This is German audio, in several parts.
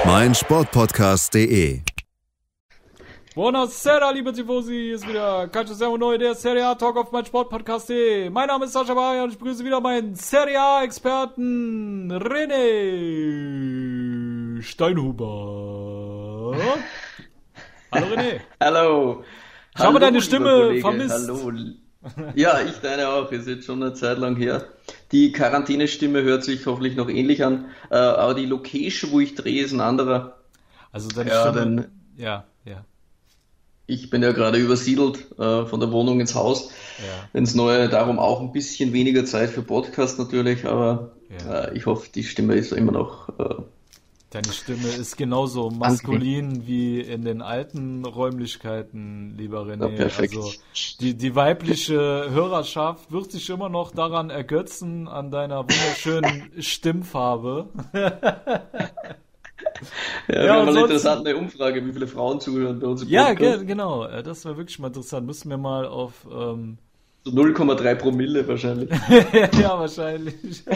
Auf meinsportpodcast.de. Buonasera, liebe Tifosi, hier ist wieder Calcio Servo Neu, der Serie A Talk auf meinsportpodcast.de. Mein Name ist Sascha Baria und ich begrüße wieder meinen Serie A-Experten René Steinhuber. Hallo René. Hallo. Ich habe deine Stimme vermisst. Hallo. Ja, ich deine auch. Ist jetzt schon eine Zeit lang her. Die Quarantänestimme hört sich hoffentlich noch ähnlich an, äh, aber die Location, wo ich drehe, ist ein anderer. Also deine Ja, Stimme. denn Ja, ja, ich bin ja gerade übersiedelt äh, von der Wohnung ins Haus. ja. Ins Neue, darum auch ein bisschen weniger Zeit für Podcast natürlich, aber Ja. äh, ich hoffe, die Stimme ist immer noch. Deine Stimme ist genauso maskulin wie in den alten Räumlichkeiten, lieber René. Ja. Also die, die weibliche Hörerschaft wird sich immer noch daran ergötzen, an deiner wunderschönen Stimmfarbe. ja, Ja, wir haben und eine Umfrage, wie viele Frauen zuhören bei uns im Ja, Podcast. ge genau. Das wäre wirklich mal interessant. Müssen wir mal auf... Ähm, So 0,3 Promille wahrscheinlich. ja, wahrscheinlich.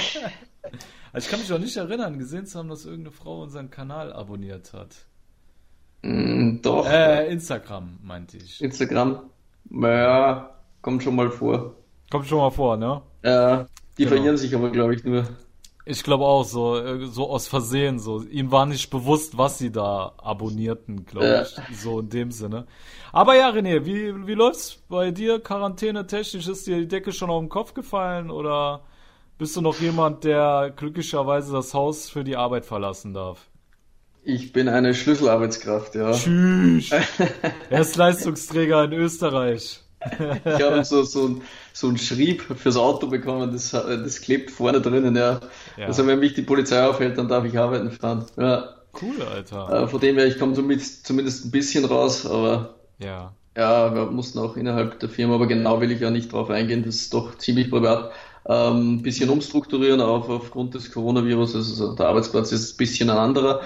Also ich kann mich auch nicht erinnern, gesehen zu haben, dass irgendeine Frau unseren Kanal abonniert hat. Mm, doch. Äh, Instagram, meinte ich. Instagram. Naja, kommt schon mal vor. Kommt schon mal vor, ne? Äh, die Genau. verirren sich aber, glaube ich, nur. Ich glaube auch so, äh, so aus Versehen so. Ihm war nicht bewusst, was sie da abonnierten, glaube Ja. ich. So in dem Sinne. Aber ja, René, wie, wie läuft's bei dir? Quarantäne technisch ist dir die Decke schon auf den Kopf gefallen oder bist du noch jemand, der glücklicherweise das Haus für die Arbeit verlassen darf? Ich bin eine Schlüsselarbeitskraft, ja. Tschüss. Er ist Leistungsträger in Österreich. Ich habe so, so, ein, so ein Schrieb fürs Auto bekommen, das, das klebt vorne drinnen, ja. Ja. Also wenn mich die Polizei aufhält, dann darf ich arbeiten fahren. Ja. Cool, Alter. Äh, Von dem her, ich komme zumindest, zumindest ein bisschen raus, aber Ja. ja, wir mussten auch innerhalb der Firma, aber genau will ich ja nicht drauf eingehen, das ist doch ziemlich privat. Ähm, ein bisschen umstrukturieren auf, aufgrund des Coronavirus. Also der Arbeitsplatz ist ein bisschen ein anderer.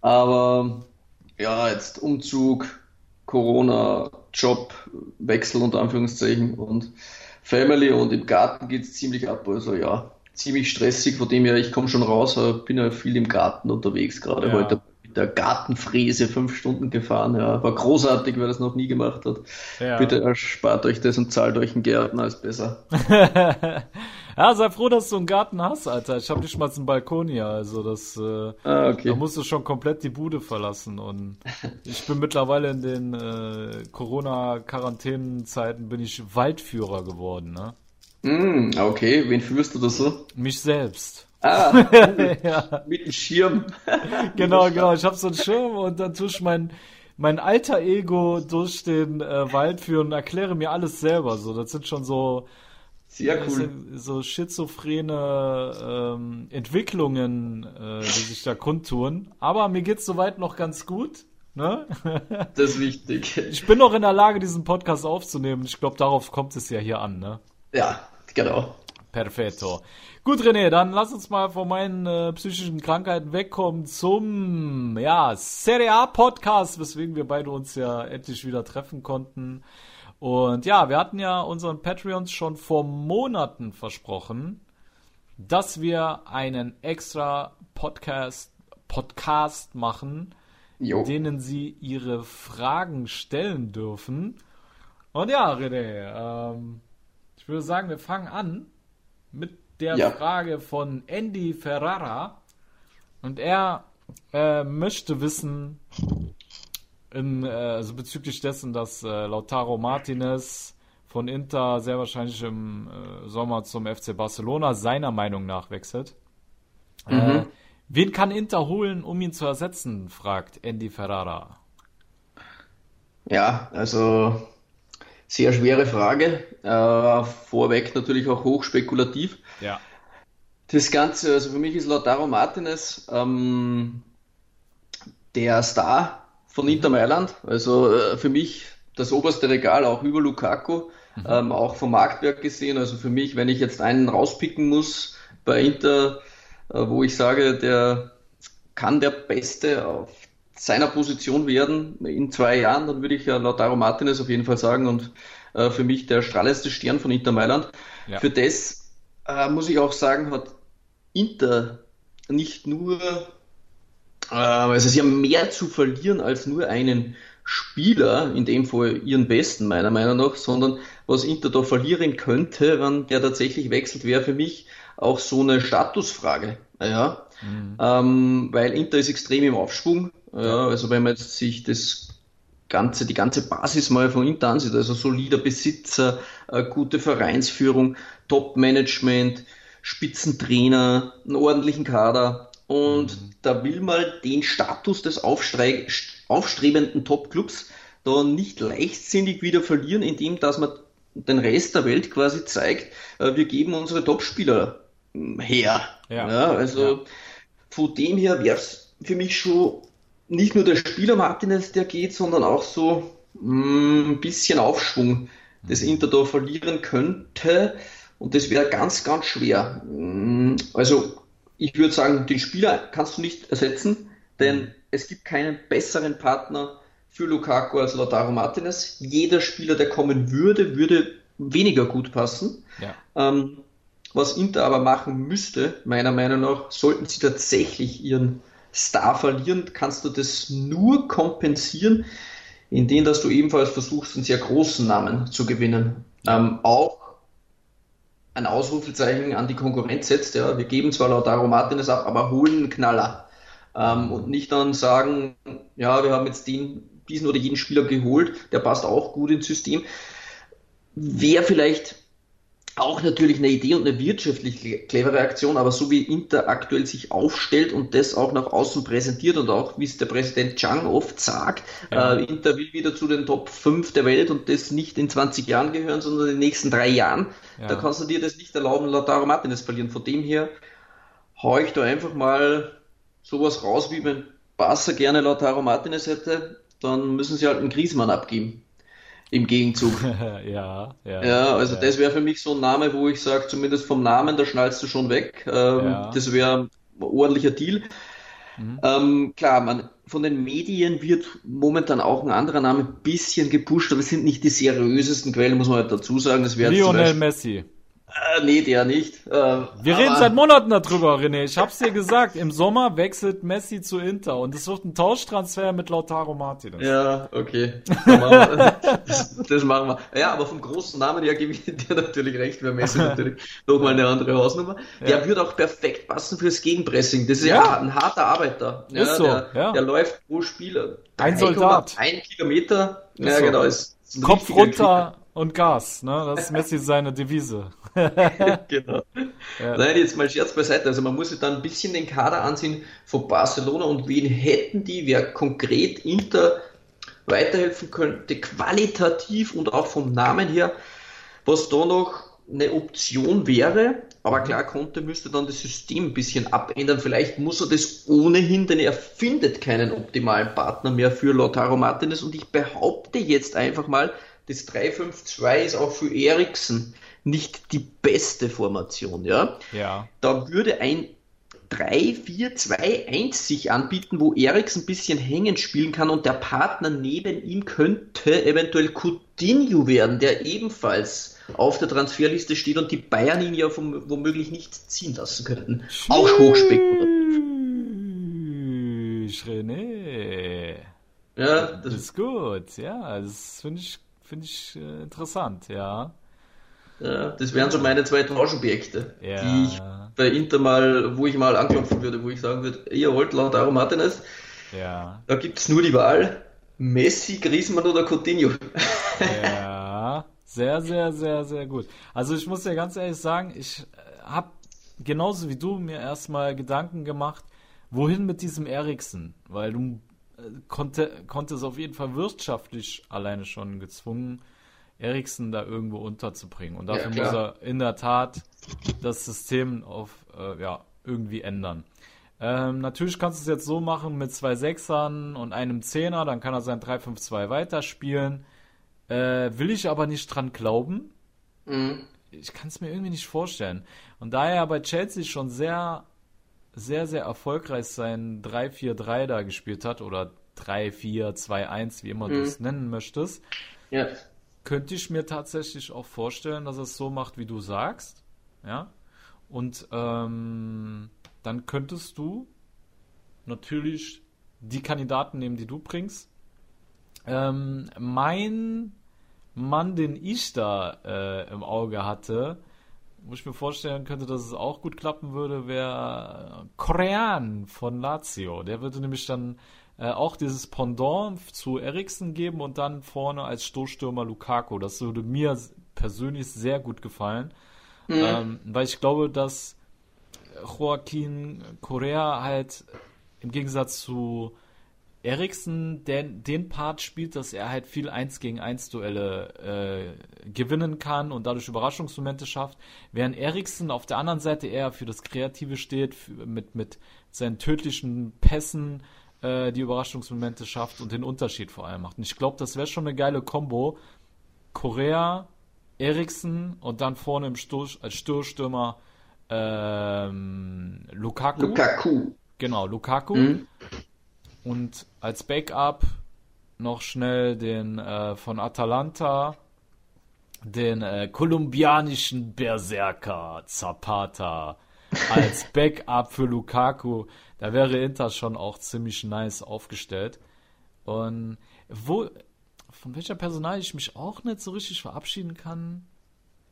Aber ja, jetzt Umzug, Corona, Job, Wechsel unter Anführungszeichen und Family und im Garten geht's ziemlich ab. Also ja, ziemlich stressig, von dem her, ich komme schon raus, bin ja viel im Garten unterwegs gerade Ja. heute der Gartenfräse fünf Stunden gefahren. Ja, war großartig, wer das noch nie gemacht hat. Ja. Bitte erspart euch das und zahlt euch einen Gärtner, ist besser. ja, sei froh, dass du einen Garten hast, Alter. Ich habe nicht mal einen Balkon hier, also das, äh, Ah, okay. da musst du schon komplett die Bude verlassen. Und ich bin mittlerweile in den äh, Corona-Quarantänen-Zeiten bin ich Waldführer geworden, ne? Hm, okay, wen führst du da so? Mich selbst. Ah, ja, mit dem Schirm. genau, genau. Ich habe so einen Schirm und dann tue ich mein mein alter Ego durch den äh, Wald führen und erkläre mir alles selber. So, das sind schon so Sehr cool. so schizophrene ähm, Entwicklungen, äh, die sich da kundtun. Aber mir geht's soweit noch ganz gut. Ne? Das ist wichtig. Ich bin noch in der Lage, diesen Podcast aufzunehmen. Ich glaube, darauf kommt es ja hier an. Ne? Ja, genau. Perfetto. Gut, René, dann lass uns mal von meinen äh, psychischen Krankheiten wegkommen zum ja, Serie A Podcast, weswegen wir beide uns ja endlich wieder treffen konnten. Und ja, wir hatten ja unseren Patreons schon vor Monaten versprochen, dass wir einen extra Podcast Podcast machen, Jo. in denen sie ihre Fragen stellen dürfen. Und ja, René, ähm, ich würde sagen, wir fangen an mit der Ja. Frage von Andy Ferrara. Und er äh, möchte wissen, in, äh, also bezüglich dessen, dass äh, Lautaro Martinez von Inter sehr wahrscheinlich im äh, Sommer zum FC Barcelona seiner Meinung nach wechselt. Äh, wen kann Inter holen, um ihn zu ersetzen? fragt Andy Ferrara. Ja, also sehr schwere Frage. Äh, vorweg natürlich auch hochspekulativ. Ja. Das Ganze, also für mich ist Lautaro Martinez ähm, der Star von Inter Mailand. Also äh, für mich das oberste Regal auch über Lukaku, mhm. ähm, auch vom Marktwert gesehen. Also für mich, wenn ich jetzt einen rauspicken muss bei Inter, äh, wo ich sage, der kann der Beste auf seiner Position werden in zwei Jahren, dann würde ich ja Lautaro Martinez auf jeden Fall sagen und äh, für mich der strahlendste Stern von Inter Mailand. Ja. Für das äh, muss ich auch sagen, hat Inter nicht nur, äh, also sie haben mehr zu verlieren als nur einen Spieler, in dem Fall ihren besten meiner Meinung nach, sondern was Inter da verlieren könnte, wenn der tatsächlich wechselt, wäre für mich auch so eine Statusfrage. Ja, mhm. ähm, weil Inter ist extrem im Aufschwung. Ja, also wenn man jetzt sich das ganze, die ganze Basis mal von Inter ansieht, also solider Besitzer, äh, gute Vereinsführung, Top-Management, Spitzentrainer, einen ordentlichen Kader und mhm. da will man den Status des aufstrebenden Top-Clubs da nicht leichtsinnig wieder verlieren, indem dass man den Rest der Welt quasi zeigt, äh, wir geben unsere Top-Spieler hm, her. Ja. ja also ja. von dem her wäre es für mich schon nicht nur der Spieler Martinez, der geht, sondern auch so hm, ein bisschen Aufschwung, das mhm. Inter da verlieren könnte. Und das wäre ganz, ganz schwer. Hm, also ich würde sagen, den Spieler kannst du nicht ersetzen, denn mhm. es gibt keinen besseren Partner für Lukaku als Lautaro Martinez. Jeder Spieler, der kommen würde, würde weniger gut passen. Ja. Ähm, was Inter aber machen müsste, meiner Meinung nach, sollten sie tatsächlich ihren Star verlieren, kannst du das nur kompensieren, indem dass du ebenfalls versuchst, einen sehr großen Namen zu gewinnen. Ähm, auch ein Ausrufezeichen an die Konkurrenz setzt. Ja, wir geben zwar Lautaro Martinez ab, aber holen einen Knaller. Ähm, und nicht dann sagen, ja, wir haben jetzt den, diesen oder jeden Spieler geholt, der passt auch gut ins System. Wäre vielleicht auch natürlich eine Idee und eine wirtschaftlich clevere Aktion, aber so wie Inter aktuell sich aufstellt und das auch nach außen präsentiert und auch wie es der Präsident Chang oft sagt, ja. äh, Inter will wieder zu den Top 5 der Welt und das nicht in 20 Jahren gehören, sondern in den nächsten drei Jahren. Ja. Da kannst du dir das nicht erlauben, Lautaro Martinez verlieren. Von dem her hau ich da einfach mal sowas raus, wie wenn Barca gerne Lautaro Martinez hätte, dann müssen sie halt einen Griezmann abgeben im Gegenzug. ja, ja. Ja, also ja. das wäre für mich so ein Name, wo ich sage, zumindest vom Namen, da schnallst du schon weg. Ähm, ja. Das wäre ein ordentlicher Deal. Mhm. Ähm, klar, man, von den Medien wird momentan auch ein anderer Name ein bisschen gepusht, aber es sind nicht die seriösesten Quellen, muss man halt dazu sagen. Das Lionel Messi. Äh, nee, der nicht. Äh, Wir reden seit Monaten darüber, René. Ich hab's dir gesagt. Im Sommer wechselt Messi zu Inter und es wird ein Tauschtransfer mit Lautaro Martinez. Ja, okay. Das, das, machen wir. Ja, aber vom großen Namen her gebe ich dir natürlich recht. Wäre Messi natürlich nochmal eine andere Hausnummer. Der ja. wird auch perfekt passen fürs Gegenpressing. Das ist ja, ja ein harter Arbeiter. Ja, ist so. Der, ja. der läuft pro Spieler. Ein Soldat. Ein Kilometer. Ist ja, so. genau. Ist Kopf runter und Gas. Ne? Das ist Messi seine Devise. genau. Ja. Nein, jetzt mal Scherz beiseite. Also man muss sich dann ein bisschen den Kader ansehen von Barcelona und wen hätten die, wer konkret Inter weiterhelfen könnte, qualitativ und auch vom Namen her, was da noch eine Option wäre. Aber klar, Conte müsste dann das System ein bisschen abändern. Vielleicht muss er das ohnehin, denn er findet keinen optimalen Partner mehr für Lautaro Martinez. Und ich behaupte jetzt einfach mal, das 3-5-2 ist auch für Eriksen nicht die beste Formation, ja. Ja. Da würde ein 3-4-2-1 sich anbieten, wo Eriks ein bisschen hängen spielen kann und der Partner neben ihm könnte eventuell Coutinho werden, der ebenfalls auf der Transferliste steht und die Bayern ihn ja womöglich nicht ziehen lassen könnten. Auch hochspekulativ. René. Ja, das, das ist gut. Ja, das finde ich, finde ich äh, interessant, ja. Ja, das wären so meine zwei Tauschobjekte, ja. die ich bei Inter mal, wo ich mal anklopfen würde, wo ich sagen würde, ihr wollt Lautaro Martinez. Ja. Da gibt es nur die Wahl, Messi, Griezmann oder Coutinho. Ja, sehr, sehr, sehr, sehr gut. Also ich muss dir ganz ehrlich sagen, ich äh, habe genauso wie du mir erstmal Gedanken gemacht, wohin mit diesem Eriksen, weil du äh, konnte, konntest auf jeden Fall wirtschaftlich alleine schon gezwungen Eriksen da irgendwo unterzubringen. Und dafür ja, muss er in der Tat das System auf, äh, ja, irgendwie ändern. Ähm, natürlich kannst du es jetzt so machen mit zwei Sechsern und einem Zehner, dann kann er sein 3-5-2 weiterspielen. Äh, will ich aber nicht dran glauben. Mhm. Ich kann es mir irgendwie nicht vorstellen. Und da er bei Chelsea schon sehr, sehr, sehr erfolgreich sein 3-4-3 da gespielt hat oder 3-4-2-1, wie immer mhm. du es nennen möchtest, ja. Könnte ich mir tatsächlich auch vorstellen, dass er es so macht, wie du sagst. Ja. Und ähm, dann könntest du natürlich die Kandidaten nehmen, die du bringst. Ähm, mein Mann, den ich da äh, im Auge hatte, wo ich mir vorstellen könnte, dass es auch gut klappen würde, wäre Korean von Lazio. Der würde nämlich dann äh, auch dieses Pendant zu Eriksen geben und dann vorne als Stoßstürmer Lukaku. Das würde mir persönlich sehr gut gefallen, mhm. ähm, weil ich glaube, dass Joaquin Correa halt im Gegensatz zu Eriksen den, den Part spielt, dass er halt viel 1 gegen 1 Duelle äh, gewinnen kann und dadurch Überraschungsmomente schafft, während Eriksen auf der anderen Seite eher für das Kreative steht, für, mit, mit seinen tödlichen Pässen äh, die Überraschungsmomente schafft und den Unterschied vor allem macht. Und ich glaube, das wäre schon eine geile Kombo. Korea, Eriksen und dann vorne im Stur als Stürstürmer ähm, Lukaku. Lukaku. Genau, Lukaku. Mhm. Und als Backup noch schnell den äh, von Atalanta, den äh, kolumbianischen Berserker Zapata als Backup für Lukaku. Da wäre Inter schon auch ziemlich nice aufgestellt. Und wo, von welcher Personal ich mich auch nicht so richtig verabschieden kann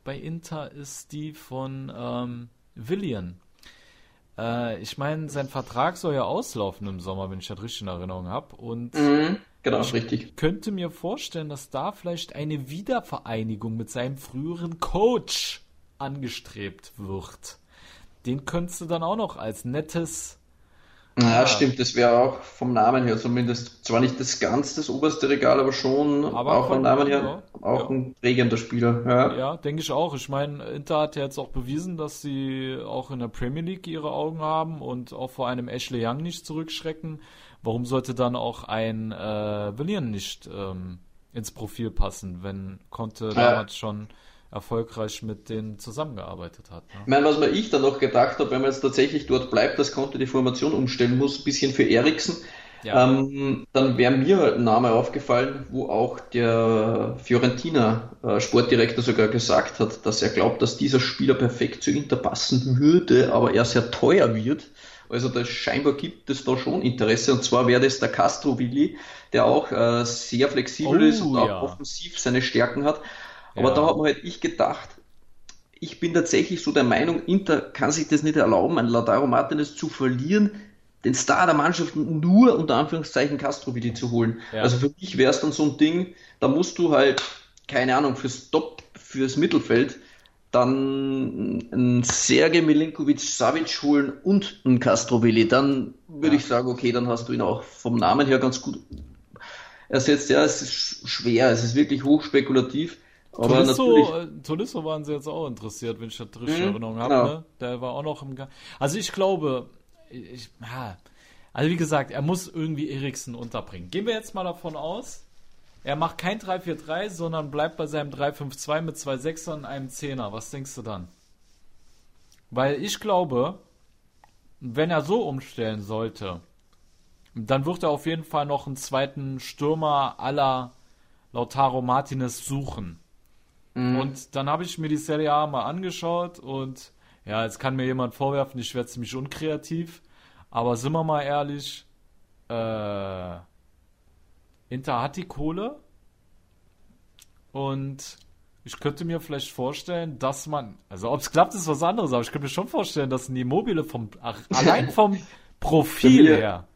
bei Inter, ist die von ähm, Willian. Äh, ich meine, sein Vertrag soll ja auslaufen im Sommer, wenn ich das richtig in Erinnerung habe. Und mhm, genau, ich richtig. könnte mir vorstellen, dass da vielleicht eine Wiedervereinigung mit seinem früheren Coach angestrebt wird. Den könntest du dann auch noch als nettes ja, stimmt, das wäre auch vom Namen her zumindest, zwar nicht das ganz das oberste Regal, aber schon aber auch vom Namen her ja, auch ja. ein prägender Spieler. Ja, ja denke ich auch. Ich meine, Inter hat ja jetzt auch bewiesen, dass sie auch in der Premier League ihre Augen haben und auch vor einem Ashley Young nicht zurückschrecken. Warum sollte dann auch ein äh, Willian nicht ähm, ins Profil passen, wenn konnte damals schon erfolgreich mit denen zusammengearbeitet hat. Ne? Ich meine, was mir ich dann noch gedacht habe, wenn man jetzt tatsächlich dort bleibt, das konnte die Formation umstellen muss, ein bisschen für Eriksen, ja. ähm, dann wäre mir halt ein Name aufgefallen, wo auch der Fiorentina äh, Sportdirektor sogar gesagt hat, dass er glaubt, dass dieser Spieler perfekt zu Inter passen würde, aber er sehr teuer wird. Also da scheinbar gibt es da schon Interesse und zwar wäre das der Castro Willi, der auch äh, sehr flexibel oh, ist und auch offensiv seine Stärken hat. Aber ja. da hat man halt ich gedacht, ich bin tatsächlich so der Meinung, Inter kann sich das nicht erlauben, ein Lautaro Martinez zu verlieren, den Star der Mannschaft nur unter Anführungszeichen Castro wieder zu holen. Ja. Also für mich wäre es dann so ein Ding, da musst du halt, keine Ahnung, fürs Top, fürs Mittelfeld dann einen Sergej Milinkovic Savic holen und einen Castrovilli, dann würde ja. ich sagen, okay, dann hast du ihn auch vom Namen her ganz gut ersetzt. Ja, es ist schwer, es ist wirklich hochspekulativ. Aber Tolisso, äh, Tolisso waren sie jetzt auch interessiert, wenn ich das richtig mhm, Erinnerung habe. Genau. Ne? Der war auch noch im Gang. Also ich glaube, ich, ja, also wie gesagt, er muss irgendwie Eriksen unterbringen. Gehen wir jetzt mal davon aus, er macht kein 3-4-3, sondern bleibt bei seinem 3-5-2 mit zwei Sechsern und einem Zehner. Was denkst du dann? Weil ich glaube, wenn er so umstellen sollte, dann wird er auf jeden Fall noch einen zweiten Stürmer aller Lautaro Martinez suchen. Mhm. Und dann habe ich mir die Serie A mal angeschaut und ja, jetzt kann mir jemand vorwerfen, ich werde ziemlich unkreativ. Aber sind wir mal ehrlich, äh, Inter hat die Kohle und ich könnte mir vielleicht vorstellen, dass man, also ob es klappt, ist was anderes, aber ich könnte mir schon vorstellen, dass ein Immobile vom, ach, allein vom Profil her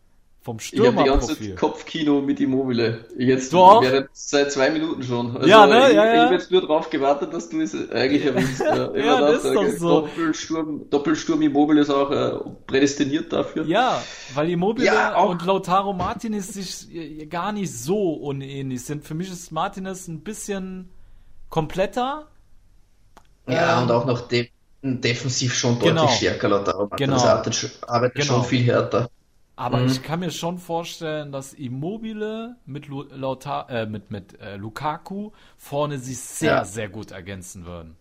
vom Stürmerprofil. Ich habe die ganze Kopfkino mit Immobile. Jetzt Doch. während seit zwei Minuten schon. Also ja, ne? Ich, ja, ja. ich habe jetzt nur darauf gewartet, dass du es eigentlich erwähnst. ja, ja das ist doch so. Doppelsturm, Doppelsturm Immobile ist auch äh, prädestiniert dafür. Ja, weil Immobile ja, und Lautaro Martinez sich äh, gar nicht so unähnlich sind. Für mich ist Martinez ein bisschen kompletter. Ja, ähm, und auch noch de defensiv schon deutlich Genau. stärker, Lautaro. Genau. Das arbeitet, arbeitet Genau. schon viel härter. Aber Mhm. ich kann mir schon vorstellen, dass Immobile mit, Lu Lauta äh, mit, mit äh, Lukaku vorne sich sehr, Ja. sehr gut ergänzen würden.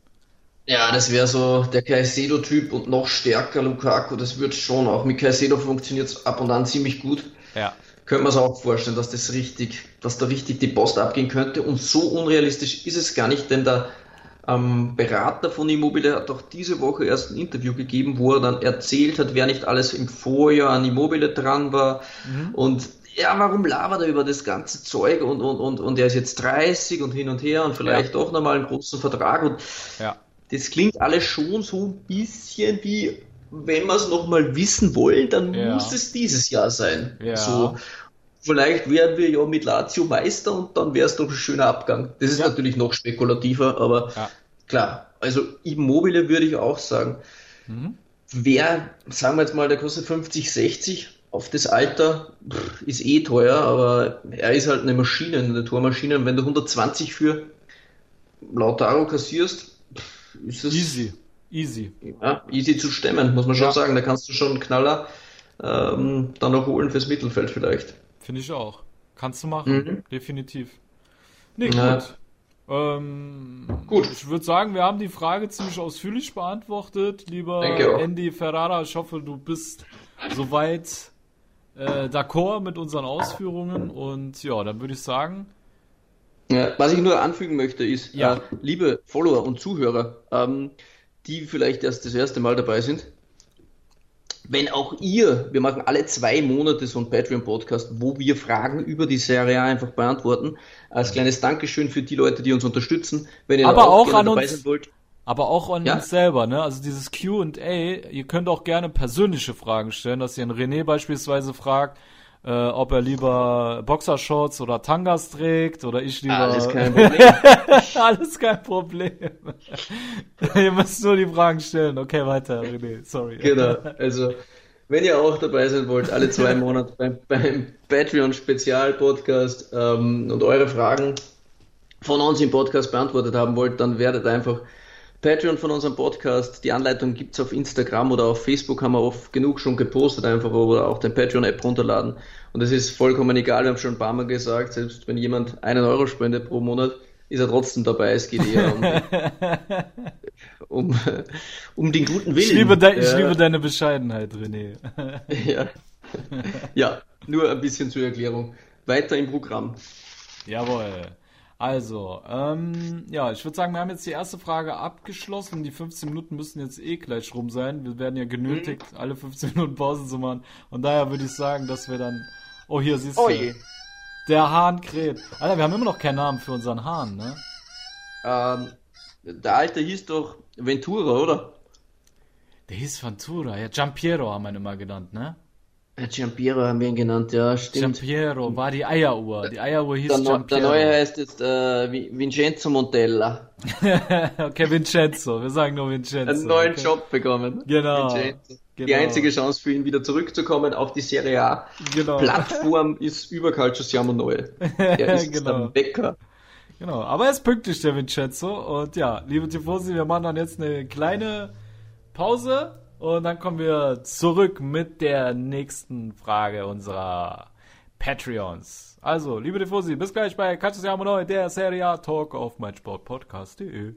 Ja, das wäre so der Caicedo-Typ und noch stärker Lukaku. Das wird schon. Auch mit Caicedo funktioniert es ab und an ziemlich gut. Ja. Können wir uns auch vorstellen, dass das richtig, dass da richtig die Post abgehen könnte. Und so unrealistisch ist es gar nicht, denn der ähm, Berater von Immobile hat auch diese Woche erst ein Interview gegeben, wo er dann erzählt hat, wer nicht alles im Vorjahr an Immobile dran war. Und ja, warum labert er über das ganze Zeug und, und, und, und er ist jetzt 30 und hin und her und vielleicht doch nochmal einen großen Vertrag und Ja. das klingt alles schon so ein bisschen wie, wenn wir es nochmal wissen wollen, dann Ja. muss es dieses Jahr sein. Ja. So, vielleicht werden wir ja mit Lazio Meister und dann wäre es doch ein schöner Abgang. Das ist Ja. natürlich noch spekulativer, aber Ja. klar, also Immobile würde ich auch sagen. Mhm. Wer, sagen wir jetzt mal, der kostet 50, 60 auf das Alter, pff, ist eh teuer, aber er ist halt eine Maschine, eine Tormaschine. Und wenn du 120 für Lautaro kassierst, pff, ist es Easy. Easy. ja, easy zu stemmen, muss man schon Ja. sagen. Da kannst du schon einen Knaller ähm, dann noch holen fürs Mittelfeld vielleicht. Finde ich auch. Kannst du machen. Mhm. Definitiv. Nee, gut. Ja. Ähm, Gut. Ich würde sagen, wir haben die Frage ziemlich ausführlich beantwortet. Lieber. Andy Ferrara, ich hoffe, du bist soweit äh, d'accord mit unseren Ausführungen. Und ja, dann würde ich sagen, Ja, was ich nur anfügen möchte, ist, Ja. äh, liebe Follower und Zuhörer, ähm, die vielleicht erst das erste Mal dabei sind, wenn auch ihr, wir machen alle zwei Monate so einen Patreon-Podcast, wo wir Fragen über die Serie einfach beantworten, als kleines Dankeschön für die Leute, die uns unterstützen. Wenn ihr Aber auch gerne an dabei uns- sein wollt, aber auch an Ja. uns selber, ne? Also dieses Q&A, ihr könnt auch gerne persönliche Fragen stellen, dass ihr einen René beispielsweise fragt, äh, ob er lieber Boxershorts oder Tangas trägt oder ich lieber... alles kein Problem. Alles kein Problem. ihr müsst nur die Fragen stellen. Okay, weiter, René, sorry. Genau, also wenn ihr auch dabei sein wollt, alle zwei Monate beim, beim Patreon-Spezial-Podcast ähm, und eure Fragen von uns im Podcast beantwortet haben wollt, dann werdet einfach Patreon von unserem Podcast. Die Anleitung gibt's auf Instagram oder auf Facebook, haben wir oft genug schon gepostet, einfach oder auch den Patreon-App runterladen. Und es ist vollkommen egal, wir haben schon ein paar Mal gesagt, selbst wenn jemand einen Euro spendet pro Monat, ist er trotzdem dabei. Es geht eher um, um, um den guten Willen. Ich liebe, de ich liebe deine Bescheidenheit, René. Ja. ja, nur ein bisschen zur Erklärung. Weiter im Programm. Jawohl. Also, ähm, ja, ich würde sagen, wir haben jetzt die erste Frage abgeschlossen. Die 15 Minuten müssen jetzt eh gleich rum sein. Wir werden ja genötigt, alle 15 Minuten Pause zu machen. Und daher würde ich sagen, dass wir dann. Oh, hier siehst du. Oh je. Der Hahn kräht. Alter, wir haben immer noch keinen Namen für unseren Hahn, ne? Ähm, der Alte hieß doch Ventura, oder? Der hieß Ventura. Ja, Giampiero haben wir ihn immer genannt, ne? Äh, Giampiero haben wir ihn genannt, ja, stimmt. Giampiero war die Eieruhr. Die Eieruhr hieß Der, Neu- der Giampiero. neue heißt jetzt äh, Vi- Vincenzo Montella. okay, Vincenzo. Wir sagen nur Vincenzo. Einen neuen okay. Job bekommen. Genau. Vincenzo. Die Genau. einzige Chance für ihn wieder zurückzukommen auf die Serie A. Genau. Plattform ist über Calcio Siamo Neu. Er ist Genau. der Bäcker. Genau, aber er ist pünktlich, der Vincenzo. Und ja, liebe Tifosi, wir machen dann jetzt eine kleine Pause und dann kommen wir zurück mit der nächsten Frage unserer Patreons. Also, liebe Tifosi, bis gleich bei Siamo Neu, der Serie A Talk auf meinsportpodcast.de.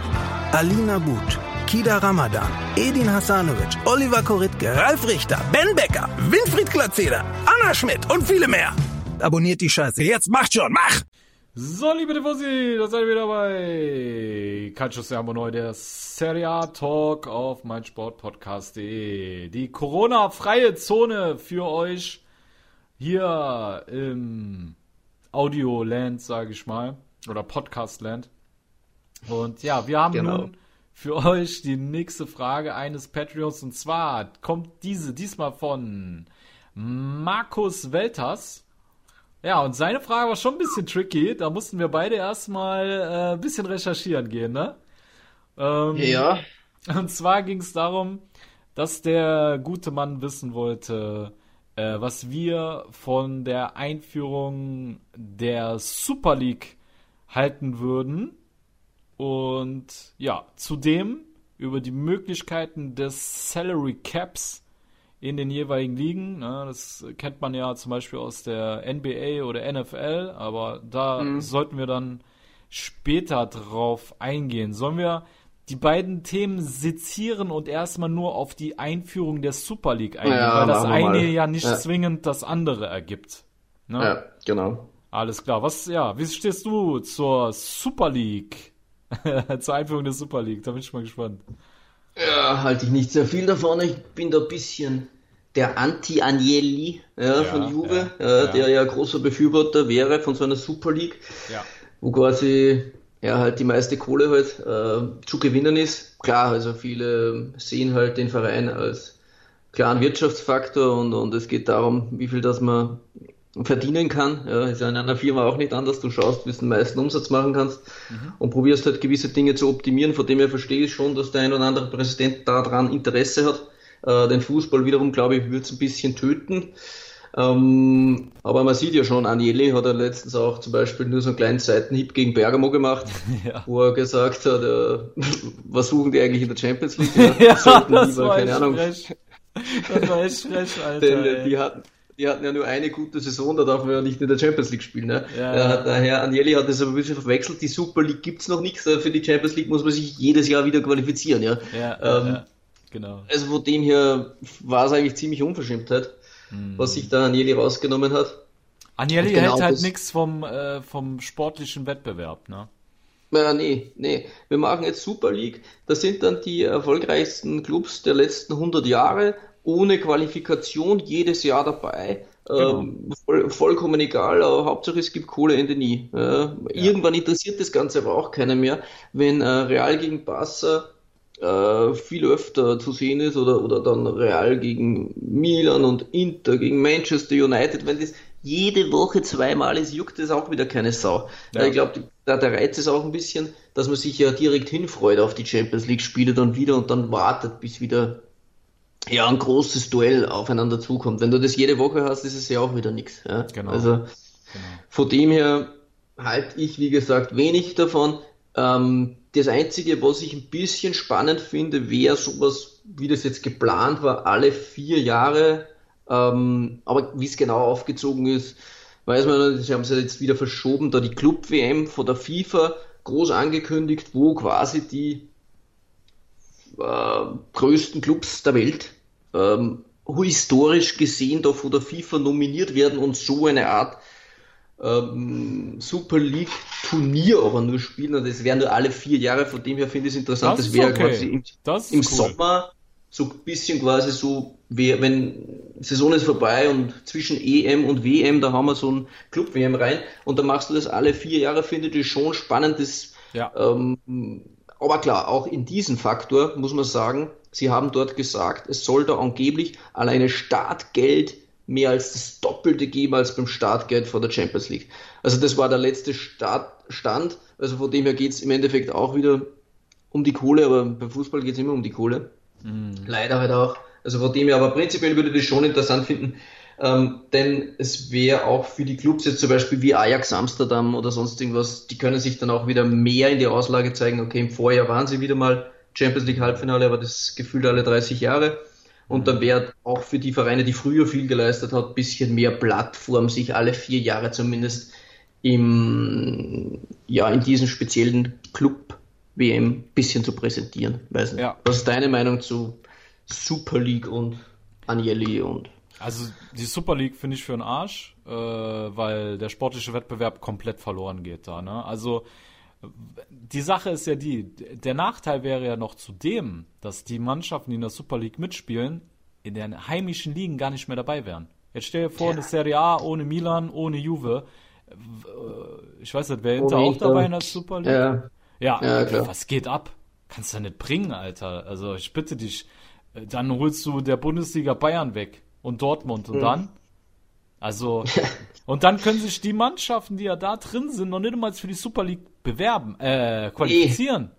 Alina But, Kida Ramadan, Edin Hasanovic, Oliver Koritke, Ralf Richter, Ben Becker, Winfried Glatzeder, Anna Schmidt und viele mehr. Abonniert die Scheiße. Jetzt macht schon, mach! So, liebe Tifosi, da seid ihr wieder bei Calcio Sermo Neu, der Serie A Talk auf meinsportpodcast.de. Die Corona-freie Zone für euch hier im Audioland, sage ich mal, oder Podcastland. Und ja, wir haben Genau. nun für euch die nächste Frage eines Patreons und zwar kommt diese diesmal von Markus Welters. Ja, und seine Frage war schon ein bisschen tricky. Da mussten wir beide erstmal äh, ein bisschen recherchieren gehen, ne? Ähm, Ja, Und zwar ging es darum, dass der gute Mann wissen wollte, äh, was wir von der Einführung der Super League halten würden. Und ja, zudem über die Möglichkeiten des Salary Caps in den jeweiligen Ligen. Ne, das kennt man ja zum Beispiel aus der NBA oder NFL, aber da sollten wir dann später drauf eingehen. Sollen wir die beiden Themen sezieren und erstmal nur auf die Einführung der Super League eingehen, Ja, weil das eine mal. ja nicht Ja. zwingend das andere ergibt. Ne? ja, genau. Alles klar. Was, ja, wie stehst du zur Super League? zur Einführung der Super League, da bin ich mal gespannt. Ja, halte ich nicht sehr viel davon. Ich bin da ein bisschen der Anti-Agnelli ja, von Juve, ja, ja. der ja großer Befürworter wäre von so einer Super League, Ja. wo quasi ja halt die meiste Kohle halt äh, zu gewinnen ist. Klar, also viele sehen halt den Verein als klaren Wirtschaftsfaktor und, und es geht darum, wie viel das man verdienen kann. Ja, ist ja in einer Firma auch nicht anders. Du schaust, wie du den meisten Umsatz machen kannst und probierst halt gewisse Dinge zu optimieren. Von dem her verstehe ich schon, dass der ein oder andere Präsident daran Interesse hat. Äh, den Fußball wiederum, glaube ich, würde es ein bisschen töten. Ähm, aber man sieht ja schon, Agnelli hat er letztens auch zum Beispiel nur so einen kleinen Seitenhieb gegen Bergamo gemacht, Ja. wo er gesagt hat, äh, was suchen die eigentlich in der Champions League? Ja, sollten das lieber, war keine Ahnung, frech. Das war echt frech, Alter. denn äh, die hatten, die hatten ja nur eine gute Saison, da darf man ja nicht in der Champions League spielen. Ne? Ja, Herr Agnelli hat das aber ein bisschen verwechselt. Die Super League gibt's noch nichts. äh, Für die Champions League muss man sich jedes Jahr wieder qualifizieren. Ja? ja, ähm, ja, genau. Also von dem her war es eigentlich ziemlich Unverschämtheit, was sich da Agnelli rausgenommen hat. Agnelli genau hält halt nichts vom, äh, vom sportlichen Wettbewerb, ne? Ja, nee, nee. Wir machen jetzt Super League. Das sind dann die erfolgreichsten Clubs der letzten 100 Jahre, ohne Qualifikation, jedes Jahr dabei. Genau. Ähm, voll, vollkommen egal, aber Hauptsache es gibt Kohle, Ende nie. Äh, Irgendwann interessiert das Ganze aber auch keiner mehr, wenn äh, Real gegen Barca äh, viel öfter zu sehen ist oder, oder dann Real gegen Milan und Inter gegen Manchester United, wenn das jede Woche zweimal ist, juckt das auch wieder keine Sau. Ja. Ich glaube, da der Reiz ist auch ein bisschen, dass man sich ja direkt hinfreut auf die Champions League Spiele dann wieder und dann wartet, bis wieder ja ein großes Duell aufeinander zukommt. Wenn du das jede Woche hast, ist es ja auch wieder nichts. Ja? Genau. Also von dem her halte ich, wie gesagt, wenig davon. Ähm, das Einzige, was ich ein bisschen spannend finde, wäre sowas, wie das jetzt geplant war, alle vier Jahre. Ähm, aber wie es genau aufgezogen ist, weiß man nicht. Sie haben es ja jetzt wieder verschoben, da die Club-WM von der FIFA groß angekündigt, wo quasi die äh, größten Clubs der Welt ähm, historisch gesehen da von der FIFA nominiert werden und so eine Art ähm, Super League Turnier aber nur spielen und das wären nur alle vier Jahre, von dem her finde ich es interessant, Das das, wäre okay. quasi im, im cool. Sommer so ein bisschen quasi so, wenn Saison ist vorbei und zwischen EM und WM, da haben wir so ein Club-WM rein und da machst du das alle vier Jahre, finde ich schon spannend, das Ja. ähm, aber klar, auch in diesem Faktor muss man sagen, sie haben dort gesagt, es soll da angeblich alleine Startgeld mehr als das Doppelte geben als beim Startgeld vor der Champions League. Also das war der letzte Start, Stand. Also von dem her geht es im Endeffekt auch wieder um die Kohle, aber beim Fußball geht es immer um die Kohle. Leider halt auch. Also von dem her, aber prinzipiell würde ich das schon interessant finden, ähm, denn es wäre auch für die Clubs jetzt zum Beispiel wie Ajax Amsterdam oder sonst irgendwas, die können sich dann auch wieder mehr in die Auslage zeigen. Okay, im Vorjahr waren sie wieder mal Champions League Halbfinale, aber das gefühlt alle 30 Jahre. Und dann wäre auch für die Vereine, die früher viel geleistet hat, bisschen mehr Plattform, sich alle vier Jahre zumindest im, ja, in diesen speziellen Club WM ein bisschen zu präsentieren. Weiß nicht. Ja. Was ist deine Meinung zu Super League und Agnelli und Also die Super League finde ich für einen Arsch, äh, weil der sportliche Wettbewerb komplett verloren geht da. Ne? Also die Sache ist ja die, der Nachteil wäre ja noch zudem, dass die Mannschaften, die in der Super League mitspielen, in den heimischen Ligen gar nicht mehr dabei wären. Jetzt stell dir vor, eine Serie A ohne Milan, ohne Juve. Äh, Ich weiß nicht, wer Inter Ohne auch dabei in der Super League? Ja. Ja, Ja, klar. was geht ab? Kannst du nicht bringen, Alter. Also ich bitte dich, äh, dann holst du der Bundesliga Bayern weg und Dortmund. Und dann? Also, und dann können sich die Mannschaften, die ja da drin sind, noch nicht einmal für die Super League bewerben, äh, qualifizieren.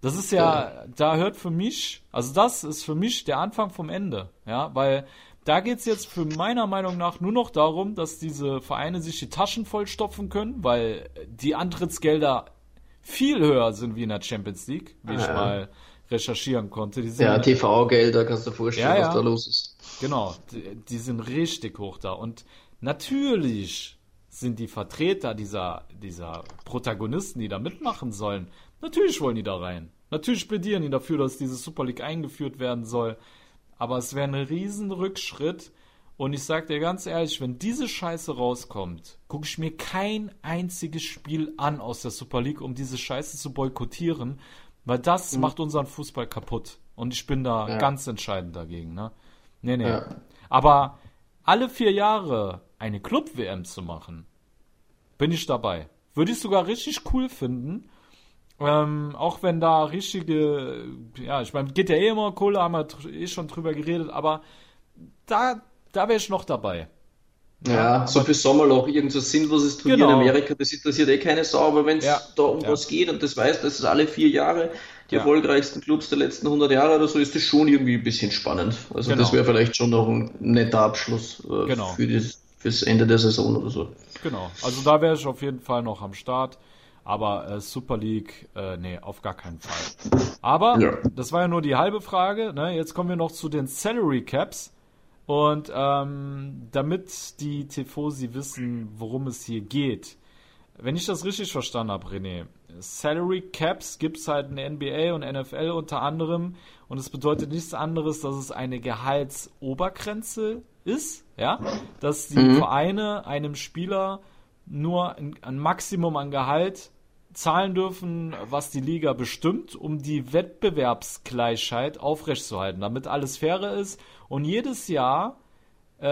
Das ist ja, da hört für mich, also das ist für mich der Anfang vom Ende, ja, weil da geht's jetzt für meiner Meinung nach nur noch darum, dass diese Vereine sich die Taschen vollstopfen können, weil die Antrittsgelder viel höher sind wie in der Champions League, wie ich mal recherchieren konnte. Ja, TV-Gelder, kannst du dir vorstellen, Ja, ja. was da los ist. Genau, die, die sind richtig hoch da. Und natürlich sind die Vertreter dieser, dieser Protagonisten, die da mitmachen sollen, natürlich wollen die da rein. Natürlich plädieren die dafür, dass diese Super League eingeführt werden soll. Aber es wäre ein riesen Rückschritt. Und ich sag dir ganz ehrlich, wenn diese Scheiße rauskommt, gucke ich mir kein einziges Spiel an aus der Super League, um diese Scheiße zu boykottieren, weil das macht unseren Fußball kaputt. Und ich bin da Ja. ganz entscheidend dagegen, ne? Nee, nee. Ja. Aber alle vier Jahre eine Club-WM zu machen, bin ich dabei. Würde ich sogar richtig cool finden. Ähm, auch wenn da richtige, ja, ich meine, geht ja eh immer Kohle, haben wir eh schon drüber geredet, aber da, da wäre ich noch dabei. Ja, so für Sommerloch, irgend so sinnloses Turnier Genau. in Amerika, das interessiert eh keine Sau, aber wenn es Ja. da um Ja. was geht und das weiß, das ist alle vier Jahre die Ja. erfolgreichsten Clubs der letzten 100 Jahre oder so, ist das schon irgendwie ein bisschen spannend. Also Genau. das wäre vielleicht schon noch ein netter Abschluss äh, Genau. für das, fürs Ende der Saison oder so. Genau. Also da wäre ich auf jeden Fall noch am Start. Aber äh, Super League, äh, nee, auf gar keinen Fall. Aber Ja. das war ja nur die halbe Frage. Ne? Jetzt kommen wir noch zu den Salary Caps. Und ähm, damit die Tifosi wissen, worum es hier geht. Wenn ich das richtig verstanden habe, René, Salary Caps gibt es halt in der NBA und NFL unter anderem. Und es bedeutet nichts anderes, dass es eine Gehaltsobergrenze ist, ja, dass die Vereine einem Spieler nur ein, ein Maximum an Gehalt zahlen dürfen, was die Liga bestimmt, um die Wettbewerbsgleichheit aufrechtzuerhalten, damit alles fairer ist und jedes Jahr äh,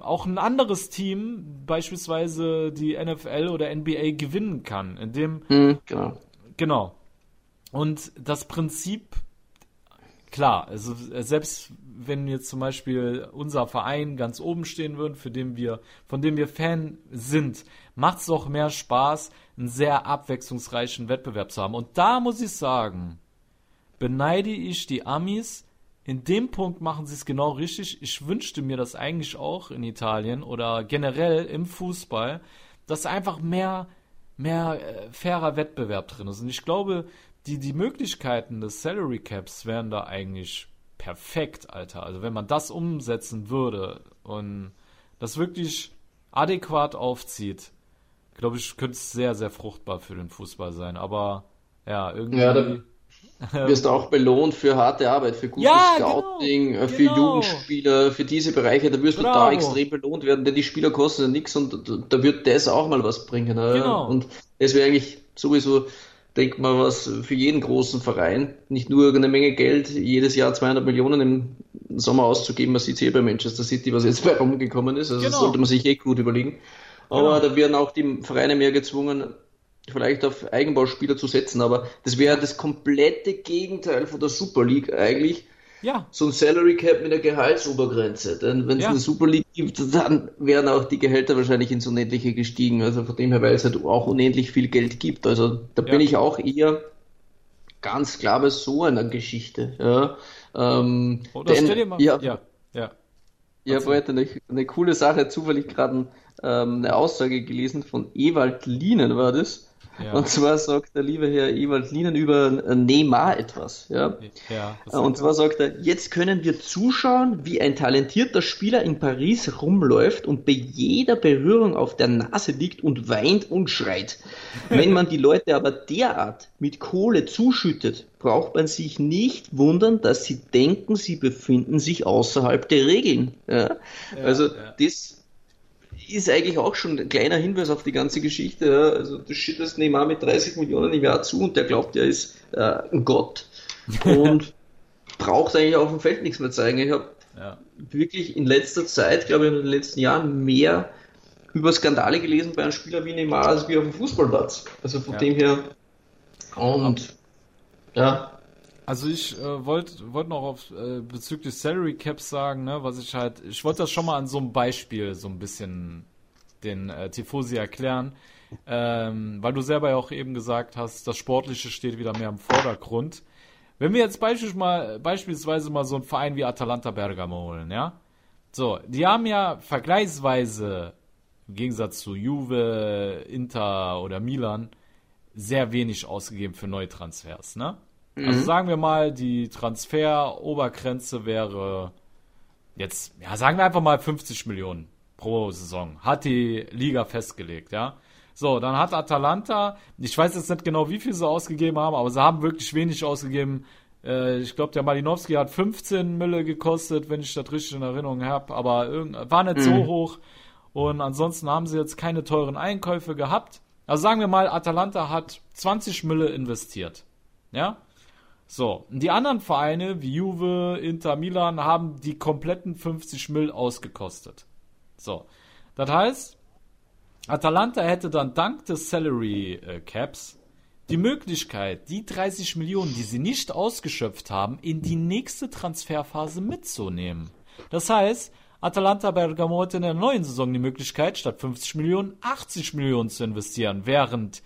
auch ein anderes Team, beispielsweise die NFL oder NBA, gewinnen kann, indem Hm, genau. Genau. Und das Prinzip, klar, also äh, selbst wenn jetzt zum Beispiel unser Verein ganz oben stehen würde, für den wir, von dem wir Fan sind, macht es doch mehr Spaß, einen sehr abwechslungsreichen Wettbewerb zu haben. Und da muss ich sagen, beneide ich die Amis. In dem Punkt machen sie es genau richtig. Ich wünschte mir das eigentlich auch in Italien oder generell im Fußball, dass einfach mehr, mehr äh, fairer Wettbewerb drin ist. Und ich glaube, die, die Möglichkeiten des Salary Caps wären da eigentlich perfekt, Alter. Also wenn man das umsetzen würde und das wirklich adäquat aufzieht, glaube ich, könnte es sehr, sehr fruchtbar für den Fußball sein. Aber ja, irgendwie. Ja, wirst auch belohnt für harte Arbeit, für gutes Ja, Scouting, genau, für genau. Jugendspieler, für diese Bereiche, da wirst du da Bravo. extrem belohnt werden, denn die Spieler kosten ja nichts und da- wird das auch mal was bringen. ne? Genau. Und das wäre eigentlich sowieso, denk mal, was für jeden großen Verein, nicht nur eine Menge Geld, jedes Jahr 200 Millionen im Sommer auszugeben, man sieht es eh bei Manchester City, was jetzt bei rumgekommen ist, also das Genau. sollte man sich eh gut überlegen. Aber Genau. da werden auch die Vereine mehr gezwungen, vielleicht auf Eigenbauspieler zu setzen, aber das wäre das komplette Gegenteil von der Super League eigentlich. Ja, So ein Salary Cap mit einer Gehaltsobergrenze. Denn wenn es Ja. eine Super League gibt, dann wären auch die Gehälter wahrscheinlich ins Unendliche gestiegen. Also von dem her, weil es halt auch unendlich viel Geld gibt. Also da bin Ja. ich auch eher ganz klar bei so einer Geschichte. Ja. Ähm, oder denn stell dir mal. ja, ja. ich habe heute eine, eine coole Sache zufällig gerade ähm, eine Aussage gelesen von Ewald Lienen, war das. Ja. Und zwar sagt der liebe Herr Ewald Lienen über Neymar etwas. Ja? Ja, und zwar sagt er, jetzt können wir zuschauen, wie ein talentierter Spieler in Paris rumläuft und bei jeder Berührung auf der Nase liegt und weint und schreit. Wenn man die Leute aber derart mit Kohle zuschüttet, braucht man sich nicht wundern, dass sie denken, sie befinden sich außerhalb der Regeln. Ja? also das ist eigentlich auch schon ein kleiner Hinweis auf die ganze Geschichte. Ja. Also du schüttest Neymar mit 30 Millionen im Jahr zu und der glaubt, er ist äh, ein Gott und braucht eigentlich auf dem Feld nichts mehr zeigen. Ich habe ja. wirklich in letzter Zeit, glaube ich, in den letzten Jahren mehr über Skandale gelesen bei einem Spieler wie Neymar als wie auf dem Fußballplatz. Also von ja. dem her und ja. Also ich äh, wollte wollt noch auf äh, bezüglich Salary Caps sagen, ne, was ich halt, ich wollte das schon mal an so einem Beispiel so ein bisschen den äh, Tifosi erklären, ähm, weil du selber ja auch eben gesagt hast, das Sportliche steht wieder mehr im Vordergrund. Wenn wir jetzt beispielsweise mal, beispielsweise mal so einen Verein wie Atalanta Bergamo holen, ja, so, die haben ja vergleichsweise im Gegensatz zu Juve, Inter oder Milan sehr wenig ausgegeben für Neutransfers, ne? Also mhm. sagen wir mal, die Transferobergrenze wäre jetzt, ja, sagen wir einfach mal 50 Millionen pro Saison. Hat die Liga festgelegt, ja. So, dann hat Atalanta, ich weiß jetzt nicht genau, wie viel sie ausgegeben haben, aber sie haben wirklich wenig ausgegeben. Äh, ich glaube, der Malinowski hat 15 Mille gekostet, wenn ich das richtig in Erinnerung habe, aber war nicht mhm. so hoch. Und ansonsten haben sie jetzt keine teuren Einkäufe gehabt. Also sagen wir mal, Atalanta hat 20 Mille investiert. Ja? So, die anderen Vereine wie Juve, Inter, Milan haben die kompletten 50 Mill ausgekostet. So, das heißt, Atalanta hätte dann dank des Salary äh, Caps die Möglichkeit, die 30 Millionen, die sie nicht ausgeschöpft haben, in die nächste Transferphase mitzunehmen. Das heißt, Atalanta Bergamo hat in der neuen Saison die Möglichkeit, statt 50 Millionen 80 Millionen zu investieren, während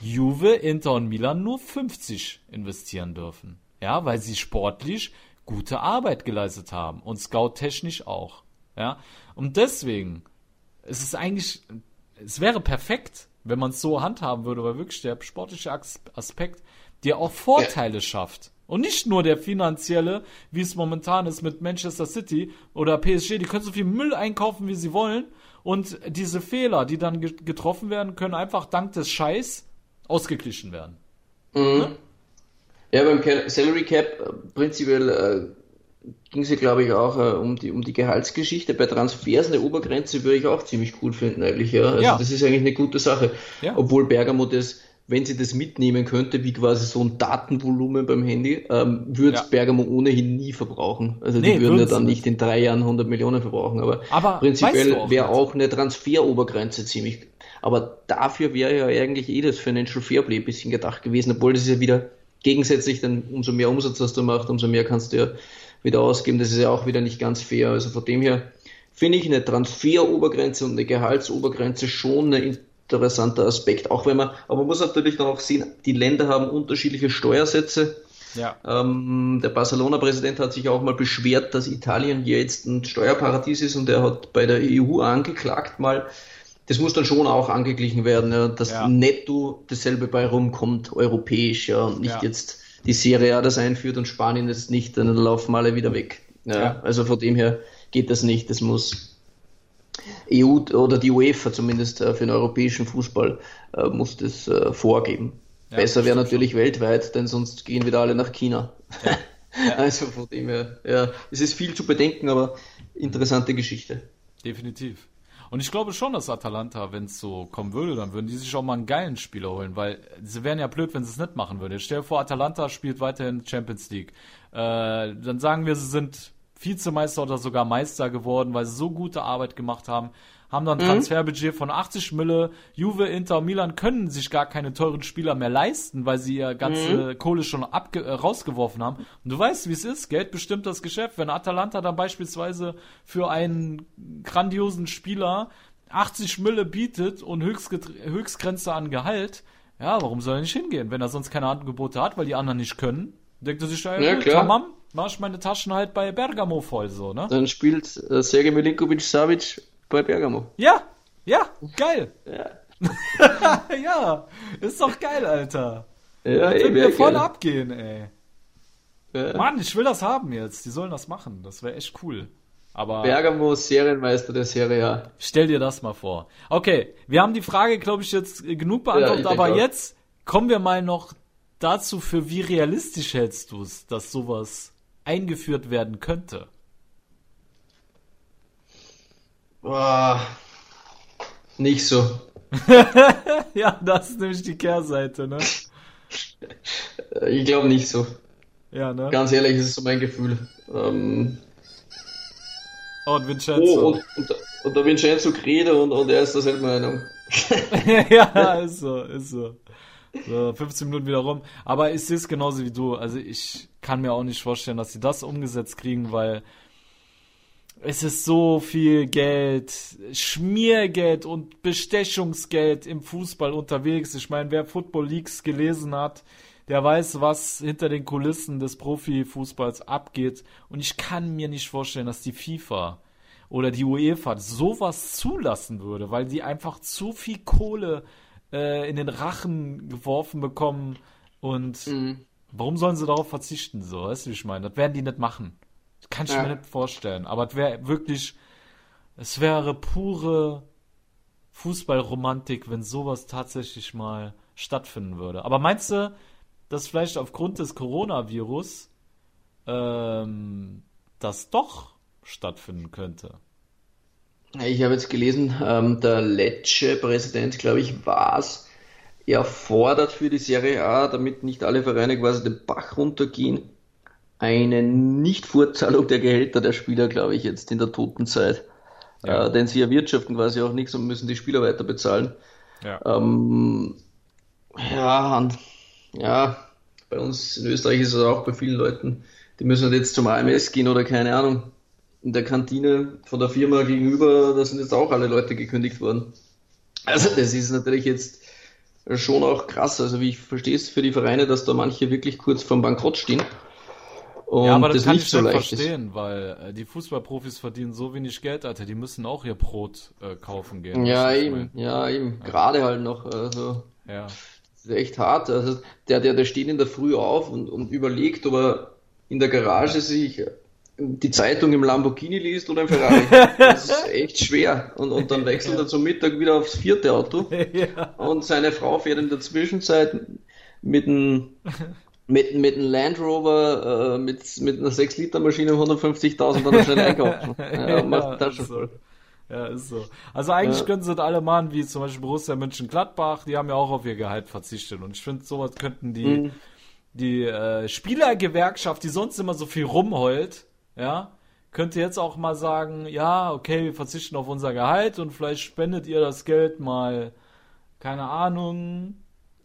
Juve, Inter und Milan nur 50 investieren dürfen. Ja, weil sie sportlich gute Arbeit geleistet haben und scout-technisch auch. Ja, und deswegen es ist eigentlich, es wäre perfekt, wenn man es so handhaben würde, weil wirklich der sportliche Aspekt dir auch Vorteile schafft. Und nicht nur der finanzielle, wie es momentan ist mit Manchester City oder PSG, die können so viel Müll einkaufen, wie sie wollen. Und diese Fehler, die dann getroffen werden, können einfach dank des Scheiß ausgeglichen werden. Mhm. Ne? Ja, beim Salary Cap äh, prinzipiell äh, ging es ja, glaube ich, auch äh, um, die, um die Gehaltsgeschichte. Bei Transfers eine Obergrenze würde ich auch ziemlich cool finden, eigentlich. Ja. Also ja. das ist eigentlich eine gute Sache. Ja. Obwohl Bergamo das, wenn sie das mitnehmen könnte, wie quasi so ein Datenvolumen beim Handy, ähm, würde ja. Bergamo ohnehin nie verbrauchen. Also nee, die würden ja dann nicht in drei Jahren 100 Millionen verbrauchen. Aber, aber prinzipiell wäre auch eine Transferobergrenze ziemlich aber dafür wäre ja eigentlich eh das Financial Fairplay ein bisschen gedacht gewesen, obwohl das ist ja wieder gegensätzlich, denn umso mehr Umsatz hast du macht, umso mehr kannst du ja wieder ausgeben. Das ist ja auch wieder nicht ganz fair. Also von dem her finde ich eine Transferobergrenze und eine Gehaltsobergrenze schon ein interessanter Aspekt. Auch wenn man, aber man muss natürlich dann auch sehen, die Länder haben unterschiedliche Steuersätze. Ja. Ähm, der Barcelona-Präsident hat sich auch mal beschwert, dass Italien jetzt ein Steuerparadies ist und er hat bei der EU angeklagt mal, das muss dann schon auch angeglichen werden, ja, dass ja. netto dasselbe bei rumkommt, europäisch, ja, und nicht ja. jetzt die Serie A das einführt und Spanien das nicht, dann laufen alle wieder weg. Ja, ja. Also von dem her geht das nicht. Das muss EU oder die UEFA zumindest äh, für den europäischen Fußball äh, muss das äh, vorgeben. Ja, Besser wäre natürlich schon. weltweit, denn sonst gehen wieder alle nach China. Ja. Ja. Also von dem her, ja, es ist viel zu bedenken, aber interessante Geschichte. Definitiv. Und ich glaube schon, dass Atalanta, wenn es so kommen würde, dann würden die sich auch mal einen geilen Spieler holen, weil sie wären ja blöd, wenn sie es nicht machen würden. Stell dir vor, Atalanta spielt weiterhin Champions League. Äh, dann sagen wir, sie sind Vizemeister oder sogar Meister geworden, weil sie so gute Arbeit gemacht haben haben dann ein mhm. Transferbudget von 80 Mille. Juve, Inter, Milan können sich gar keine teuren Spieler mehr leisten, weil sie ihr ganze mhm. Kohle schon abge äh, rausgeworfen haben. Und du weißt, wie es ist. Geld bestimmt das Geschäft. Wenn Atalanta dann beispielsweise für einen grandiosen Spieler 80 Mille bietet und Höchstgrenze an Gehalt, ja, warum soll er nicht hingehen, wenn er sonst keine Angebote hat, weil die anderen nicht können? Denkt er sich, ja, ja klar. Tamam, mach ich meine Taschen halt bei Bergamo voll, so, ne? Dann spielt äh, Sergej Milinkovic-Savic bei Bergamo. Ja, Ja, geil. Ja. ja, ist doch geil, Alter. Ja, ey, mir voll geil. abgehen, ey. Ja. Mann, ich will das haben jetzt. Die sollen das machen. Das wäre echt cool. Aber Bergamo Serienmeister der Serie A. stell dir das mal vor. Okay, wir haben die Frage, glaube ich, jetzt genug beantwortet, Ja, aber jetzt kommen wir mal noch dazu, für wie realistisch hältst du es, dass sowas eingeführt werden könnte? Boah. Nicht so. Ja, das ist nämlich die Kehrseite, ne? Ich glaube nicht so. Ja, ne? Ganz ehrlich, das ist so mein Gefühl. Ähm, Und oh, Vincenzo. und, und, und der Vincenzo Crede und, und er ist derselben Meinung. ja, ist so, ist so. So, 15 Minuten wieder rum. Aber ich sehe es genauso wie du. Also ich kann mir auch nicht vorstellen, dass sie das umgesetzt kriegen, weil es ist so viel Geld, Schmiergeld und Bestechungsgeld im Fußball unterwegs. Ich meine, wer Football Leagues gelesen hat, der weiß, was hinter den Kulissen des Profifußballs abgeht. Und ich kann mir nicht vorstellen, dass die FIFA oder die UEFA sowas zulassen würde, weil die einfach zu viel Kohle äh, in den Rachen geworfen bekommen. Und warum sollen sie darauf verzichten? So, weißt du, wie ich meine? Das werden die nicht machen. Das kann ich Ja. mir nicht vorstellen. Aber es wäre wirklich, es wäre pure Fußballromantik, wenn sowas tatsächlich mal stattfinden würde. Aber meinst du, dass vielleicht aufgrund des Coronavirus ähm, das doch stattfinden könnte? Ich habe jetzt gelesen, ähm, der Lecce-Präsident, glaube ich, war es, er fordert für die Serie A, damit nicht alle Vereine quasi den Bach runtergehen, eine Nichtfortzahlung der Gehälter der Spieler, glaube ich, jetzt in der toten Zeit. Ja. Äh, denn sie erwirtschaften quasi auch nichts und müssen die Spieler weiter bezahlen. Ja. Ähm, ja, und, ja, bei uns in Österreich ist es auch bei vielen Leuten, die müssen jetzt zum AMS gehen oder keine Ahnung. In der Kantine von der Firma gegenüber, da sind jetzt auch alle Leute gekündigt worden. Also das ist natürlich jetzt schon auch krass. Also wie ich verstehe es für die Vereine, dass da manche wirklich kurz vorm Bankrott stehen. Und ja, aber das, das kann nicht ich so nicht leicht ist. verstehen, weil äh, die Fußballprofis verdienen so wenig Geld, Alter, die müssen auch ihr Brot äh, kaufen gehen. Ja, eben, ja, eben. Gerade halt noch. Also Ja. Das ist echt hart. Also der, der, der steht in der Früh auf und, und überlegt, ob er in der Garage sich die Zeitung im Lamborghini liest oder im Ferrari. Das ist echt schwer. Und, und dann wechselt er zum Mittag wieder aufs vierte Auto. ja. Und seine Frau fährt in der Zwischenzeit mit einem mit, mit einem Land Rover äh, mit, mit einer 6-Liter-Maschine um 150.000 dann schnell einkaufen. Ja, macht ist so. voll. Ja, ist so. Also eigentlich Ja. können sie das alle machen, wie zum Beispiel Borussia Mönchengladbach, die haben ja auch auf ihr Gehalt verzichtet. Und ich finde, sowas könnten die, Mhm. die äh, Spielergewerkschaft, die sonst immer so viel rumheult, ja, könnte jetzt auch mal sagen, ja, okay, wir verzichten auf unser Gehalt und vielleicht spendet ihr das Geld mal, keine Ahnung,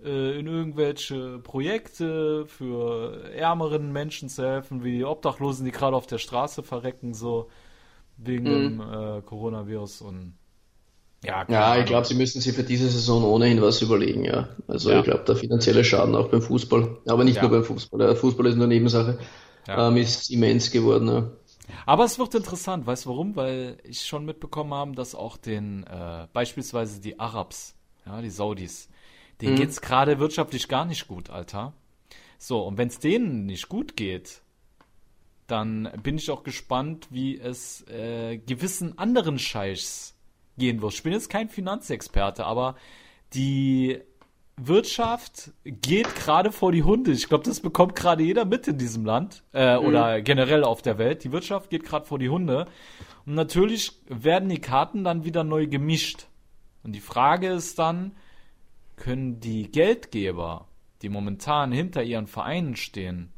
äh, in irgendwelche Projekte für ärmeren Menschen zu helfen, wie die Obdachlosen, die gerade auf der Straße verrecken, so wegen dem äh, Coronavirus und ja, Ja, ich glaube, sie müssen sich für diese Saison ohnehin was überlegen, ja. Also Ja. ich glaube, der finanzielle Schaden auch beim Fußball, aber nicht Ja. nur beim Fußball. Der Fußball ist nur Nebensache, Ja. ähm, ist immens geworden. Ja. Aber es wird interessant, weißt du warum? Weil ich schon mitbekommen habe, dass auch den, äh, beispielsweise die Arabs, ja, die Saudis, denen geht's gerade wirtschaftlich gar nicht gut, Alter. So, und wenn's denen nicht gut geht, dann bin ich auch gespannt, wie es äh, gewissen anderen Scheichs gehen wird. Ich bin jetzt kein Finanzexperte, aber die Wirtschaft geht gerade vor die Hunde. Ich glaube, das bekommt gerade jeder mit in diesem Land äh, oder generell auf der Welt. Die Wirtschaft geht gerade vor die Hunde. Und natürlich werden die Karten dann wieder neu gemischt. Und die Frage ist dann, können die Geldgeber, die momentan hinter ihren Vereinen stehen,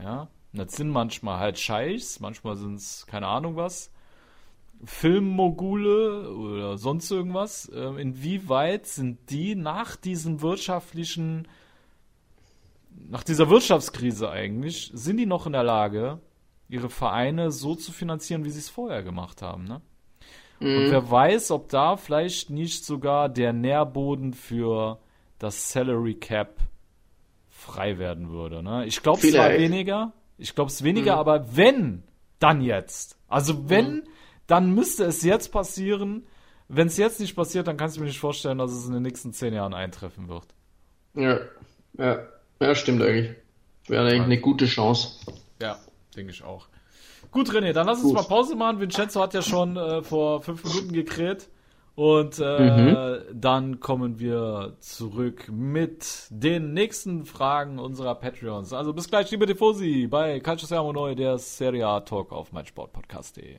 ja, und das sind manchmal halt Scheichs, manchmal sind es keine Ahnung was, Filmmogule oder sonst irgendwas. Ähm, inwieweit sind die nach diesem wirtschaftlichen, nach dieser Wirtschaftskrise eigentlich, sind die noch in der Lage, ihre Vereine so zu finanzieren, wie sie es vorher gemacht haben, ne? Und wer weiß, ob da vielleicht nicht sogar der Nährboden für das Salary Cap frei werden würde. Ne? Ich glaube es zwar weniger, ich glaube es weniger, aber wenn, dann jetzt. Also wenn, dann müsste es jetzt passieren, wenn es jetzt nicht passiert, dann kannst du mir nicht vorstellen, dass es in den nächsten zehn Jahren eintreffen wird. Ja, ja, ja stimmt eigentlich. Wäre eigentlich eine gute Chance. Ja, denke ich auch. Gut, René, dann lass uns Gut. mal Pause machen. Vincenzo hat ja schon äh, vor fünf Minuten gekräht. Und äh, mhm. dann kommen wir zurück mit den nächsten Fragen unserer Patreons. Also bis gleich, liebe Tifosi, bei Calcio Sermo Neu, der Serie A Talk auf meinsportpodcast.de.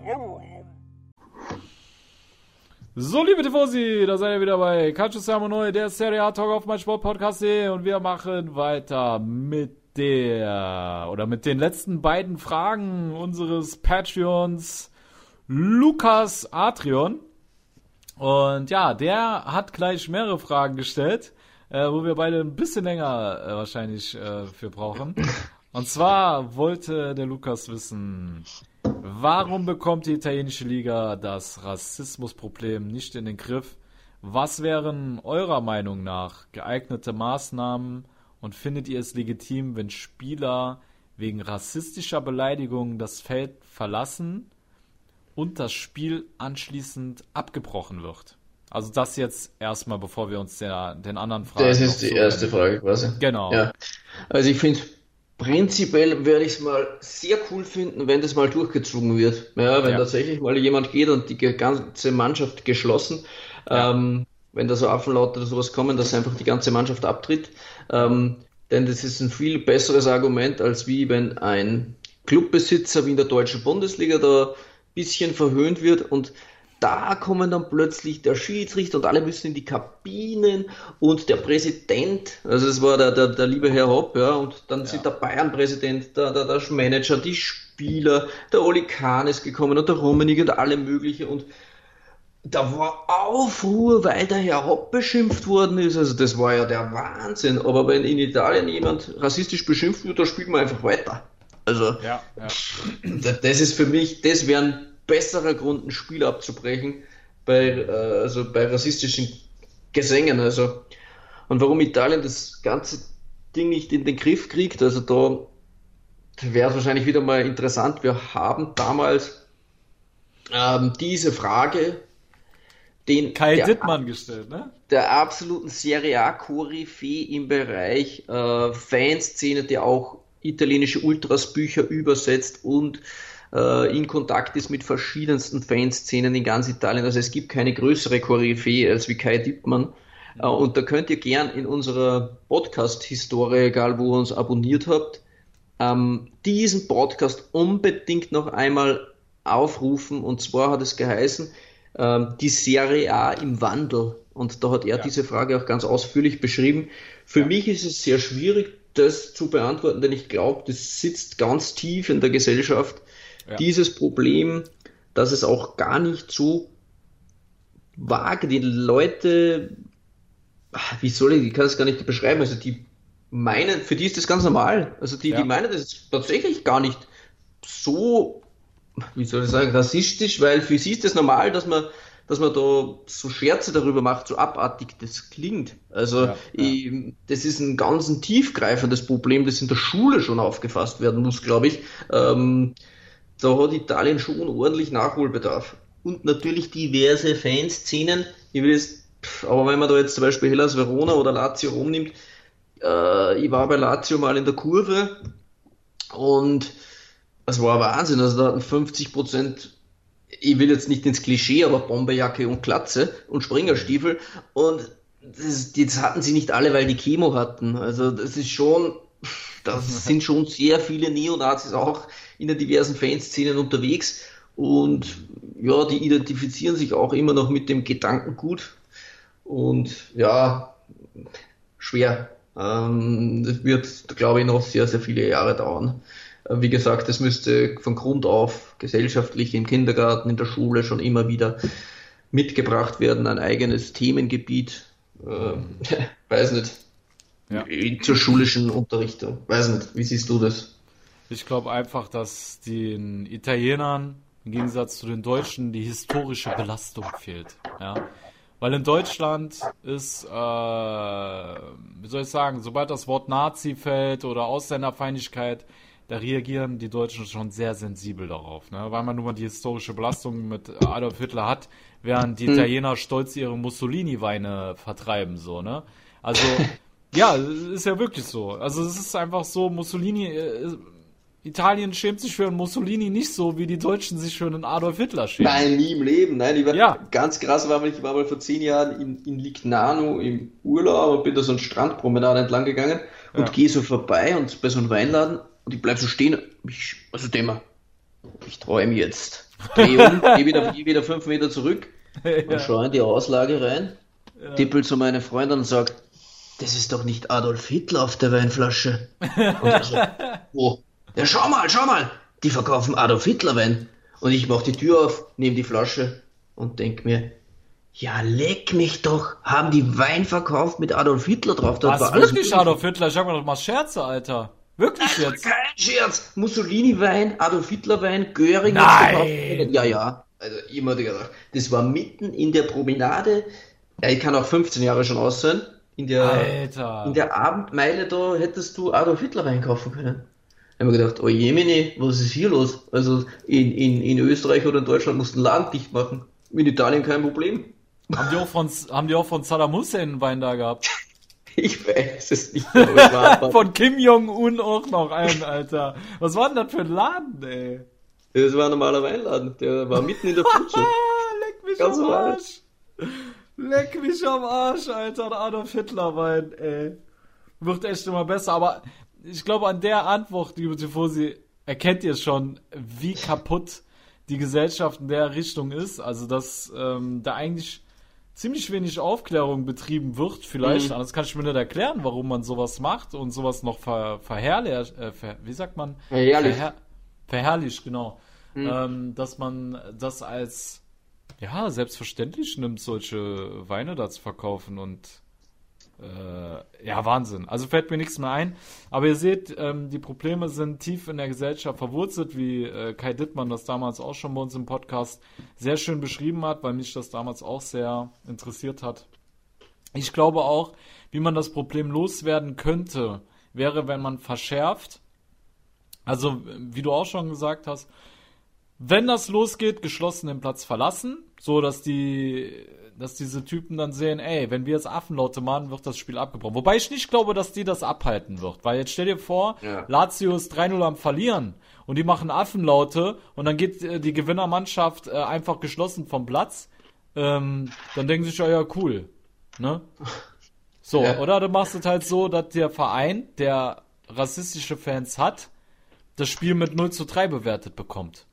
So, liebe Tifosi, da seid ihr wieder bei Calcio Siamo Neu, der Serie A Talk auf mein Sportpodcast und wir machen weiter mit der oder mit den letzten beiden Fragen unseres Patreons Lukas Atrion. Und ja, der hat gleich mehrere Fragen gestellt, äh, wo wir beide ein bisschen länger äh, wahrscheinlich äh, für brauchen. Und zwar wollte der Lukas wissen, Warum bekommt die italienische Liga das Rassismusproblem nicht in den Griff? Was wären eurer Meinung nach geeignete Maßnahmen und findet ihr es legitim, wenn Spieler wegen rassistischer Beleidigungen das Feld verlassen und das Spiel anschließend abgebrochen wird? Also das jetzt erstmal, bevor wir uns der, den anderen Fragen. Das ist die erste Frage quasi. Genau. Ja. Also ich finde Prinzipiell würde ich es mal sehr cool finden, wenn das mal durchgezogen wird. Ja, wenn ja. tatsächlich mal jemand geht und die ganze Mannschaft geschlossen, ja. ähm, wenn da so Affenlaut oder sowas kommen, dass einfach die ganze Mannschaft abtritt. Ähm, denn das ist ein viel besseres Argument, als wie wenn ein Clubbesitzer wie in der deutschen Bundesliga da ein bisschen verhöhnt wird und da kommen dann plötzlich der Schiedsrichter und alle müssen in die Kabinen und der Präsident, also das war der, der, der liebe Herr Hopp, ja, und dann ja. sind der Bayern-Präsident, der, der, der Manager, die Spieler, der Oli Kahn ist gekommen und der Rummenigge und alle möglichen und da war Aufruhr, weil der Herr Hopp beschimpft worden ist. Also das war ja der Wahnsinn. Aber wenn in Italien jemand rassistisch beschimpft wird, da spielt man einfach weiter. Also ja, ja. das ist für mich, das wären besserer Grund, ein Spiel abzubrechen bei, äh, also bei rassistischen Gesängen. Also. Und warum Italien das ganze Ding nicht in den Griff kriegt, also da wäre es wahrscheinlich wieder mal interessant. Wir haben damals ähm, diese Frage den Kai der, Dittmann gestellt, ne? Der absoluten Serie A Koryphäe im Bereich äh, Fanszene, der auch italienische Ultras-Bücher übersetzt und äh, in Kontakt ist mit verschiedensten Fanszenen in ganz Italien. Also es gibt keine größere Koryphäe als wie Kai Dippmann. Äh, und da könnt ihr gern in unserer Podcast-Historie, egal wo ihr uns abonniert habt, ähm, diesen Podcast unbedingt noch einmal aufrufen. Und zwar hat es geheißen, ähm, die Serie A im Wandel. Und da hat er ja. diese Frage auch ganz ausführlich beschrieben. Für ja. mich ist es sehr schwierig, das zu beantworten, denn ich glaube, das sitzt ganz tief in der Gesellschaft ja. dieses Problem, dass es auch gar nicht so vage, die Leute, wie soll ich, ich kann es gar nicht beschreiben, also die meinen, für die ist das ganz normal. Also die, ja. die meinen das ist tatsächlich gar nicht so, wie soll ich sagen, rassistisch, weil für sie ist das normal, dass man dass man da so Scherze darüber macht, so abartig das klingt. Also ja, ja. Das ist ein ganz ein tiefgreifendes Problem, das in der Schule schon aufgefasst werden muss, glaube ich. Ähm, da hat Italien schon ordentlich Nachholbedarf. Und natürlich diverse Fanszenen. Ich will jetzt, aber wenn man da jetzt zum Beispiel Hellas Verona oder Lazio rumnimmt, äh, ich war bei Lazio mal in der Kurve und es war Wahnsinn. Also da hatten 50 Prozent, ich will jetzt nicht ins Klischee, aber Bomberjacke und Klatze und Springerstiefel und das, das hatten sie nicht alle, weil die Chemo hatten. Also das ist schon, das sind schon sehr viele Neonazis auch in den diversen Fanszenen unterwegs und ja, die identifizieren sich auch immer noch mit dem Gedanken gut und ja, schwer. Ähm, das wird, glaube ich, noch sehr, sehr viele Jahre dauern. Äh, wie gesagt, es müsste von Grund auf gesellschaftlich im Kindergarten, in der Schule schon immer wieder mitgebracht werden, ein eigenes Themengebiet. Äh, weiß nicht. Ja. zur schulischen Unterrichtung. Weiß nicht, wie siehst du das? Ich glaube einfach, dass den Italienern im Gegensatz zu den Deutschen die historische Belastung fehlt. Ja. Weil in Deutschland ist, äh, wie soll ich sagen, sobald das Wort Nazi fällt oder Ausländerfeindlichkeit, da reagieren die Deutschen schon sehr sensibel darauf, ne? weil man nun mal die historische Belastung mit Adolf Hitler hat, während die Italiener stolz ihre Mussolini-Weine vertreiben, so, ne? Also, ja, ist ja wirklich so. Also es ist einfach so, Mussolini, äh, Italien schämt sich für einen Mussolini nicht so, wie die Deutschen sich für einen Adolf Hitler schämen. Nein, nie im Leben. Nein, ich war Ja. ganz krass, war, ich war mal vor zehn Jahren in, in Lignano im Urlaub und bin da so einen Strandpromenade entlang gegangen und Ja. gehe so vorbei und bei so einem Weinladen und ich bleib so stehen. Ich, also Thema, ich träume jetzt. Dreh um, geh wieder, geh wieder fünf Meter zurück und schaue in die Auslage rein, tippel zu meiner Freundin und sag, das ist doch nicht Adolf Hitler auf der Weinflasche. Und er so, wo? Ja, schau mal, schau mal, die verkaufen Adolf Hitler Wein. Und ich mach die Tür auf, nehme die Flasche und denk mir, ja, leck mich doch, haben die Wein verkauft mit Adolf Hitler drauf. Das Was, alles wirklich. Adolf Hitler? Ich sag mal doch mal Scherze, Alter. Wirklich jetzt? Kein Scherz. Mussolini-Wein, Adolf Hitler-Wein, Göring. Nein. Ja, ja. Also, ich hab gedacht, das war mitten in der Promenade. Ich kann auch 15 Jahre schon aus sein. In der, Alter. in der Abendmeile da hättest du Adolf Hitler Wein kaufen können. Da haben wir gedacht, oh Jemine, was ist hier los? Also in, in, in Österreich oder in Deutschland mussten Laden dicht machen. In Italien kein Problem. Haben die auch von, haben die auch von Saddam Hussein einen Wein da gehabt? Ich weiß es nicht. Von Kim Jong-un auch noch einen, Alter. Was war denn das für ein Laden, ey? das war ein normaler Weinladen. Der war mitten in der. Ah, leck mich Ganz am normal. Leck mich am Arsch, Alter. Adolf Hitler Wein, ey. Wird echt immer besser, aber ich glaube, an der Antwort, liebe Tifosi, erkennt ihr schon, wie kaputt die Gesellschaft in der Richtung ist. Also, dass ähm, da eigentlich ziemlich wenig Aufklärung betrieben wird, vielleicht. Mhm. Anders kann ich mir nicht erklären, warum man sowas macht und sowas noch ver, verherrlicht, äh, ver, wie sagt man? Verherrlicht. Verher, verherrlicht, genau. Mhm. Ähm, dass man das als ja, selbstverständlich nimmt, solche Weine da zu verkaufen und äh, ja, Wahnsinn. Also fällt mir nichts mehr ein. Aber ihr seht, ähm, die Probleme sind tief in der Gesellschaft verwurzelt, wie äh, Kai Dittmann das damals auch schon bei uns im Podcast sehr schön beschrieben hat, weil mich das damals auch sehr interessiert hat. Ich glaube auch, wie man das Problem loswerden könnte, wäre, wenn man verschärft. Also, wie du auch schon gesagt hast, wenn das losgeht, geschlossen den Platz verlassen, so dass die, dass diese Typen dann sehen, ey, wenn wir jetzt Affenlaute machen, wird das Spiel abgebrochen. Wobei ich nicht glaube, dass die das abhalten wird, weil jetzt stell dir vor, Ja. Lazio ist 3-0 am Verlieren und die machen Affenlaute und dann geht äh, die Gewinnermannschaft äh, einfach geschlossen vom Platz, ähm, dann denken sie sich, ja, ja, cool, ne? So, Ja. oder du machst es halt so, dass der Verein, der rassistische Fans hat, das Spiel mit 0 zu 3 bewertet bekommt.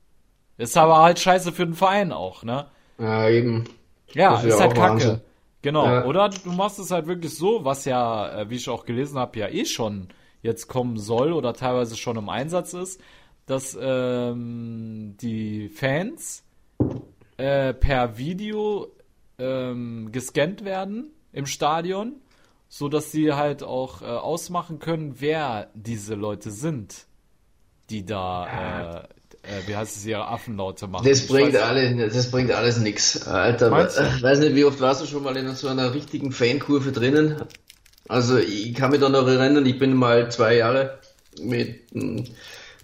Ist aber halt scheiße für den Verein auch, ne? Ja, eben. Ja, Das wär ist halt kacke. Wahnsinn. Genau. Ja. Oder du machst es halt wirklich so, was ja, äh, wie ich auch gelesen habe, ja eh schon jetzt kommen soll oder teilweise schon im Einsatz ist, dass ähm, die Fans äh, per Video ähm, gescannt werden im Stadion, so dass sie halt auch äh, ausmachen können, wer diese Leute sind, die da, äh, äh, wie heißt es, ihre Affenlaute machen. Das Ich bringt, alle, das bringt alles nix. Alter, ich weiß nicht, wie oft warst du schon mal in so einer richtigen Fankurve drinnen? Also, ich kann mich da noch erinnern, ich bin mal zwei Jahre mit,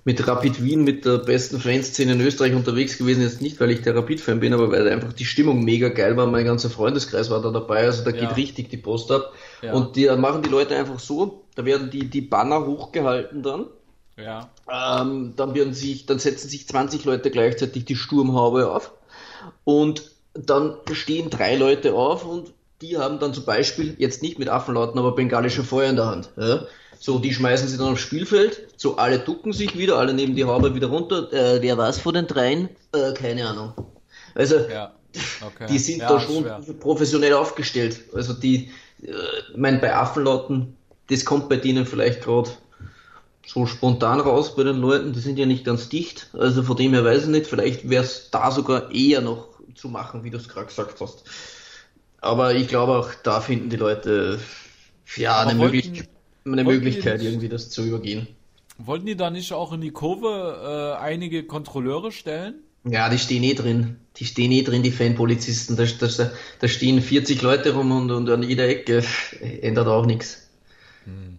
mit Rapid Wien, mit der besten Fanszene in Österreich unterwegs gewesen. Jetzt nicht, weil ich der Rapid-Fan bin, aber weil einfach die Stimmung mega geil war. Mein ganzer Freundeskreis war da dabei, also da Ja. geht richtig die Post ab. Ja. Und die da machen die Leute einfach so, da werden die, die Banner hochgehalten dann. Ja. Ähm, dann, werden sich, dann setzen sich 20 Leute gleichzeitig die Sturmhaube auf und dann stehen drei Leute auf und die haben dann zum Beispiel, jetzt nicht mit Affenlauten, aber bengalische Feuer in der Hand. Ja? So, die schmeißen sie dann aufs Spielfeld, so alle ducken sich wieder, alle nehmen die Haube wieder runter. Äh, wer war's von den dreien? Äh, keine Ahnung. Also, Ja. Okay. die sind ja, da schon schwer. professionell aufgestellt. Also die, äh, ich mein, bei Affenlauten, das kommt bei denen vielleicht gerade so spontan raus bei den Leuten, die sind ja nicht ganz dicht. Also von dem her weiß ich nicht, vielleicht wäre es da sogar eher noch zu machen, wie du es gerade gesagt hast. Aber ich glaube auch, da finden die Leute ja Aber eine wollten- Möglichkeit. eine Möglichkeit, irgendwie das zu übergehen. Wollten die da nicht auch in die Kurve äh, einige Kontrolleure stellen? Ja, die stehen eh drin. Die stehen eh drin, die Fanpolizisten. Da, da, da stehen 40 Leute rum und, und an jeder Ecke ändert auch nichts. Hm.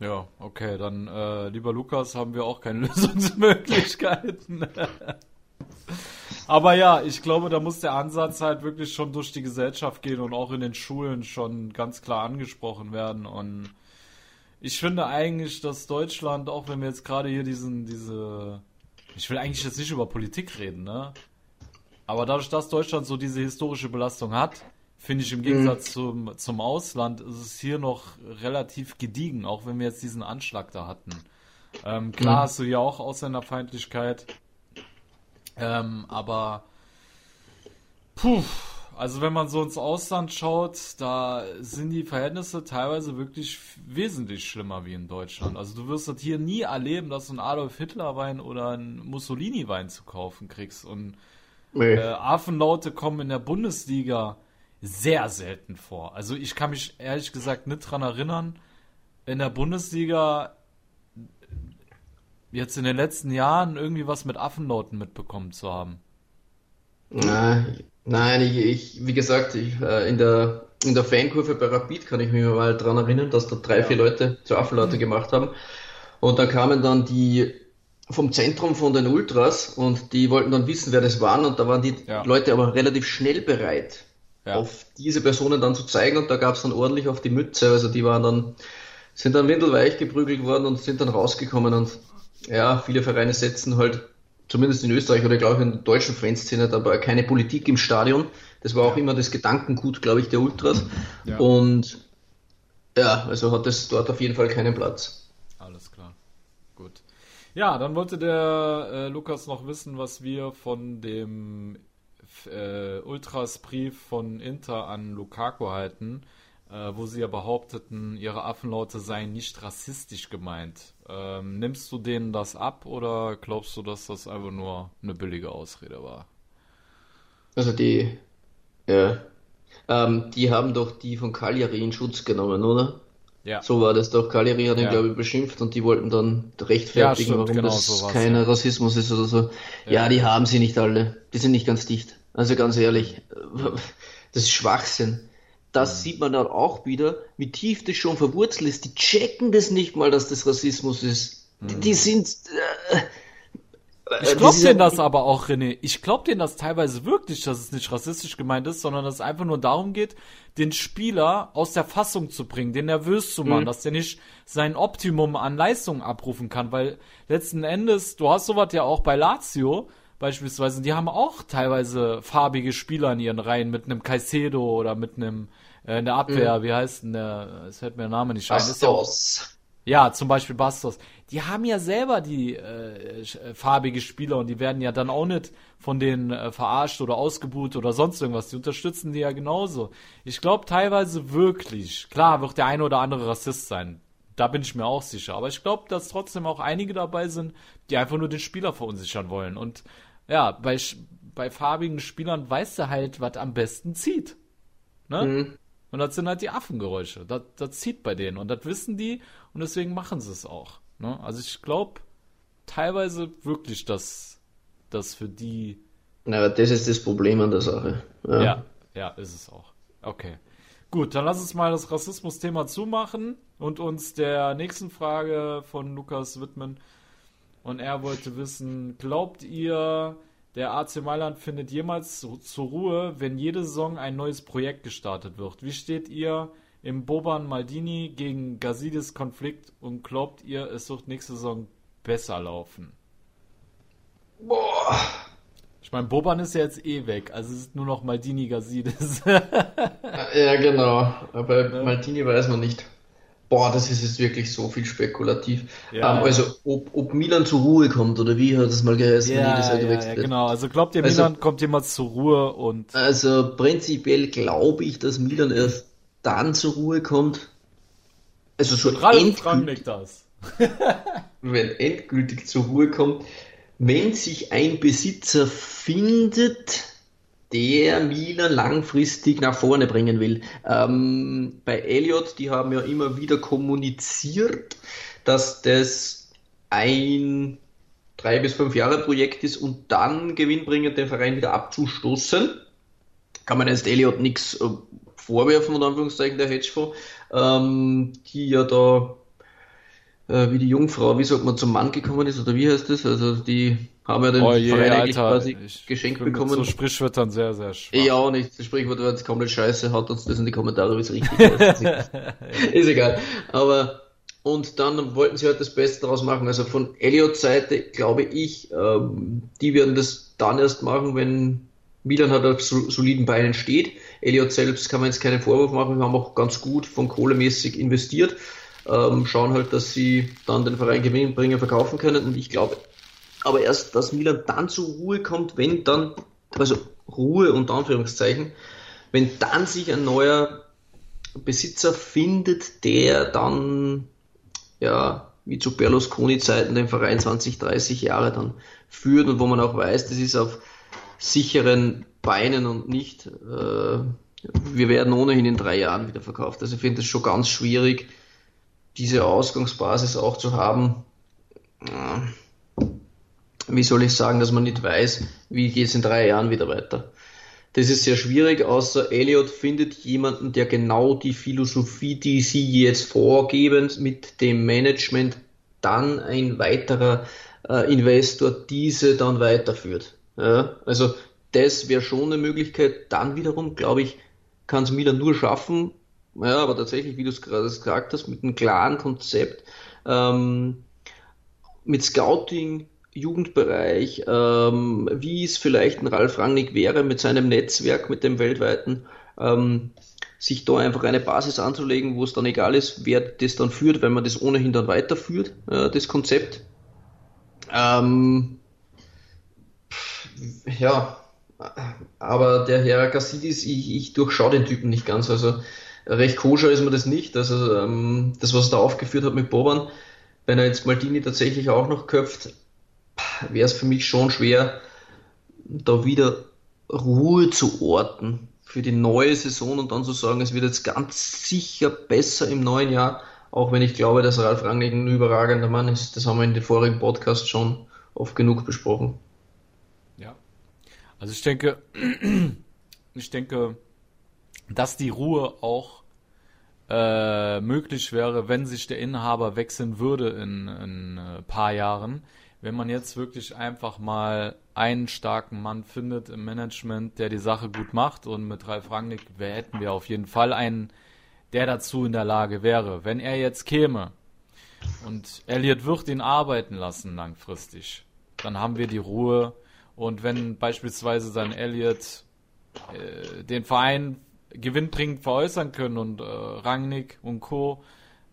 Ja, okay, dann äh, lieber Lukas, haben wir auch keine Lösungsmöglichkeiten. Aber ja, ich glaube, da muss der Ansatz halt wirklich schon durch die Gesellschaft gehen und auch in den Schulen schon ganz klar angesprochen werden. Und ich finde eigentlich, dass Deutschland, auch wenn wir jetzt gerade hier diesen, diese, ich will eigentlich jetzt nicht über Politik reden, ne? Aber dadurch, dass Deutschland so diese historische Belastung hat, finde ich im Gegensatz mhm. zum, zum Ausland, ist es hier noch relativ gediegen, auch wenn wir jetzt diesen Anschlag da hatten. Ähm, klar mhm. hast du ja auch Ausländerfeindlichkeit, ähm, aber puh, also wenn man so ins Ausland schaut, da sind die Verhältnisse teilweise wirklich wesentlich schlimmer wie in Deutschland. Also du wirst das hier nie erleben, dass du einen Adolf Hitler Wein oder einen Mussolini Wein zu kaufen kriegst. Und nee. äh, Affenlaute kommen in der Bundesliga sehr selten vor. Also ich kann mich ehrlich gesagt nicht dran erinnern, in der Bundesliga jetzt in den letzten Jahren irgendwie was mit Affenlauten mitbekommen zu haben. Na, nein, ich, ich, wie gesagt, ich, äh, in der in der Fankurve bei Rapid kann ich mich mal dran erinnern, dass da drei, vier Leute zu Affenlaute mhm. gemacht haben. Und da kamen dann die vom Zentrum von den Ultras und die wollten dann wissen, wer das waren und da waren die ja. Leute aber relativ schnell bereit, ja. auf diese Personen dann zu zeigen und da gab es dann ordentlich auf die Mütze, also die waren dann, sind dann windelweich geprügelt worden und sind dann rausgekommen und ja, viele Vereine setzen halt, zumindest in Österreich oder glaube ich in der deutschen Fanszene, dabei keine Politik im Stadion. Das war auch ja. immer das Gedankengut, glaube ich, der Ultras. Ja. Und ja, also hat es dort auf jeden Fall keinen Platz. Alles klar. Gut. Ja, dann wollte der äh, Lukas noch wissen, was wir von dem äh, Ultras-Brief von Inter an Lukaku halten, äh, wo sie ja behaupteten, ihre Affenlaute seien nicht rassistisch gemeint. Ähm, nimmst du denen das ab oder glaubst du, dass das einfach nur eine billige Ausrede war? Also die, ja, ähm, die haben doch die von Cagliari in Schutz genommen, oder? Ja. So war das doch. Cagliari hat ihn, ja. glaube ich, beschimpft und die wollten dann rechtfertigen, ja, warum genau das so kein ja. Rassismus ist oder so. Ja. die haben sie nicht alle. Die sind nicht ganz dicht. Also ganz ehrlich, das ist Schwachsinn. Das sieht man dann auch wieder, wie tief das schon verwurzelt ist. Die checken das nicht mal, dass das Rassismus ist. Die, die sind. Äh, ich glaub denen das aber auch, René. Ich glaub denen das teilweise wirklich, dass es nicht rassistisch gemeint ist, sondern dass es einfach nur darum geht, den Spieler aus der Fassung zu bringen, den nervös zu machen, mhm. dass der nicht sein Optimum an Leistung abrufen kann, weil letzten Endes, du hast sowas ja auch bei Lazio, beispielsweise, die haben auch teilweise farbige Spieler in ihren Reihen mit einem Caicedo oder mit einem äh, in der Abwehr, mhm. wie heißt denn der, es fällt mir der Name nicht ein. Bastos. Ja, zum Beispiel Bastos. Die haben ja selber die äh, äh, farbige Spieler und die werden ja dann auch nicht von denen äh, verarscht oder ausgebuht oder sonst irgendwas. Die unterstützen die ja genauso. Ich glaube teilweise wirklich. Klar wird der eine oder andere Rassist sein. Da bin ich mir auch sicher. Aber ich glaube, dass trotzdem auch einige dabei sind, die einfach nur den Spieler verunsichern wollen. Und ja, bei, bei farbigen Spielern weißt du halt, was am besten zieht. Ne? Mhm. Und das sind halt die Affengeräusche. Das, das zieht bei denen. Und das wissen die und deswegen machen sie es auch. Ne? Also ich glaube teilweise wirklich, dass das für die. Na, das ist das Problem an der Sache. Ja. ja, ja, ist es auch. Okay. Gut, dann lass uns mal das Rassismus-Thema zumachen und uns der nächsten Frage von Lukas widmen. Und er wollte wissen, glaubt ihr, der AC Mailand findet jemals zur Ruhe, wenn jede Saison ein neues Projekt gestartet wird. Wie steht ihr im Boban Maldini gegen Gazidis Konflikt und glaubt ihr, es wird nächste Saison besser laufen? Boah. Ich meine, Boban ist ja jetzt eh weg, also es ist nur noch Maldini Gazidis. ja, genau. Aber ja. Maldini weiß man nicht. Boah, das ist jetzt wirklich so viel spekulativ. Ja, ähm, also, ob, ob Milan zur Ruhe kommt oder wie hat das mal geheißen, ja, jedes Jahr gewechselt ja, wird. Genau, also glaubt ihr, also Milan kommt jemals zur Ruhe und. Also, prinzipiell glaube ich, dass Milan erst dann zur Ruhe kommt. Also, schon endgültig. das. wenn endgültig zur Ruhe kommt, wenn sich ein Besitzer findet, der Milan langfristig nach vorne bringen will. Ähm, bei Elliot, die haben ja immer wieder kommuniziert, dass das ein drei bis fünf Jahre Projekt ist und dann gewinnbringend den Verein wieder abzustoßen. Kann man jetzt Elliot nichts äh, vorwerfen, unter Anführungszeichen, der Hedgefonds, ähm, die ja da äh, wie die Jungfrau, wie sagt man, zum Mann gekommen ist, oder wie heißt das? Also die haben ja den Oh je, Verein eigentlich Alter, quasi ich geschenkt bekommen. So Sprichwörtern sehr, sehr schwach. Ja, auch nicht. Das Sprichwort war jetzt komplett scheiße. Haut uns das in die Kommentare, wie es richtig ist. ist egal. Aber, und dann wollten sie halt das Beste daraus machen. Also von Elliots Seite glaube ich, ähm, die werden das dann erst machen, wenn Milan halt auf so- soliden Beinen steht. Elliot selbst kann man jetzt keinen Vorwurf machen. Wir haben auch ganz gut von kohlemäßig investiert. Ähm, schauen halt, dass sie dann den Verein Gewinnbringer verkaufen können. Und ich glaube aber erst, dass Milan dann zur Ruhe kommt, wenn dann, also Ruhe unter Anführungszeichen, wenn dann sich ein neuer Besitzer findet, der dann, ja, wie zu Berlusconi-Zeiten den Verein 20, 30 Jahre dann führt und wo man auch weiß, das ist auf sicheren Beinen und nicht, äh, wir werden ohnehin in drei Jahren wieder verkauft. Also ich finde es schon ganz schwierig, diese Ausgangsbasis auch zu haben. Wie soll ich sagen, dass man nicht weiß, wie geht es in drei Jahren wieder weiter. Das ist sehr schwierig, außer Elliot findet jemanden, der genau die Philosophie, die sie jetzt vorgeben, mit dem Management dann ein weiterer äh, Investor diese dann weiterführt. Ja, also das wäre schon eine Möglichkeit. Dann wiederum, glaube ich, kann es Milan nur schaffen, ja, aber tatsächlich, wie du es gerade gesagt hast, mit einem klaren Konzept, ähm, mit Scouting, Jugendbereich, ähm, wie es vielleicht ein Ralf Rangnick wäre mit seinem Netzwerk, mit dem weltweiten, ähm, sich da einfach eine Basis anzulegen, wo es dann egal ist, wer das dann führt, weil man das ohnehin dann weiterführt, äh, das Konzept. Ähm, ja, aber der Herr Gassidis, ich, ich durchschaue den Typen nicht ganz, also recht koscher ist mir das nicht, also ähm, das, was er da aufgeführt hat mit Boban, wenn er jetzt Maldini tatsächlich auch noch köpft, wäre es für mich schon schwer, da wieder Ruhe zu orten für die neue Saison und dann zu sagen, es wird jetzt ganz sicher besser im neuen Jahr, auch wenn ich glaube, dass Ralf Rangnick ein überragender Mann ist. Das haben wir in den vorigen Podcasts schon oft genug besprochen. Ja. Also ich denke, ich denke, dass die Ruhe auch äh, möglich wäre, wenn sich der Inhaber wechseln würde in ein äh, paar Jahren. Wenn man jetzt wirklich einfach mal einen starken Mann findet im Management, der die Sache gut macht und mit Ralf Rangnick hätten wir auf jeden Fall einen, der dazu in der Lage wäre. Wenn er jetzt käme und Elliot wird ihn arbeiten lassen langfristig, dann haben wir die Ruhe und wenn beispielsweise sein Elliot äh, den Verein gewinnbringend veräußern können und äh, Rangnick und Co.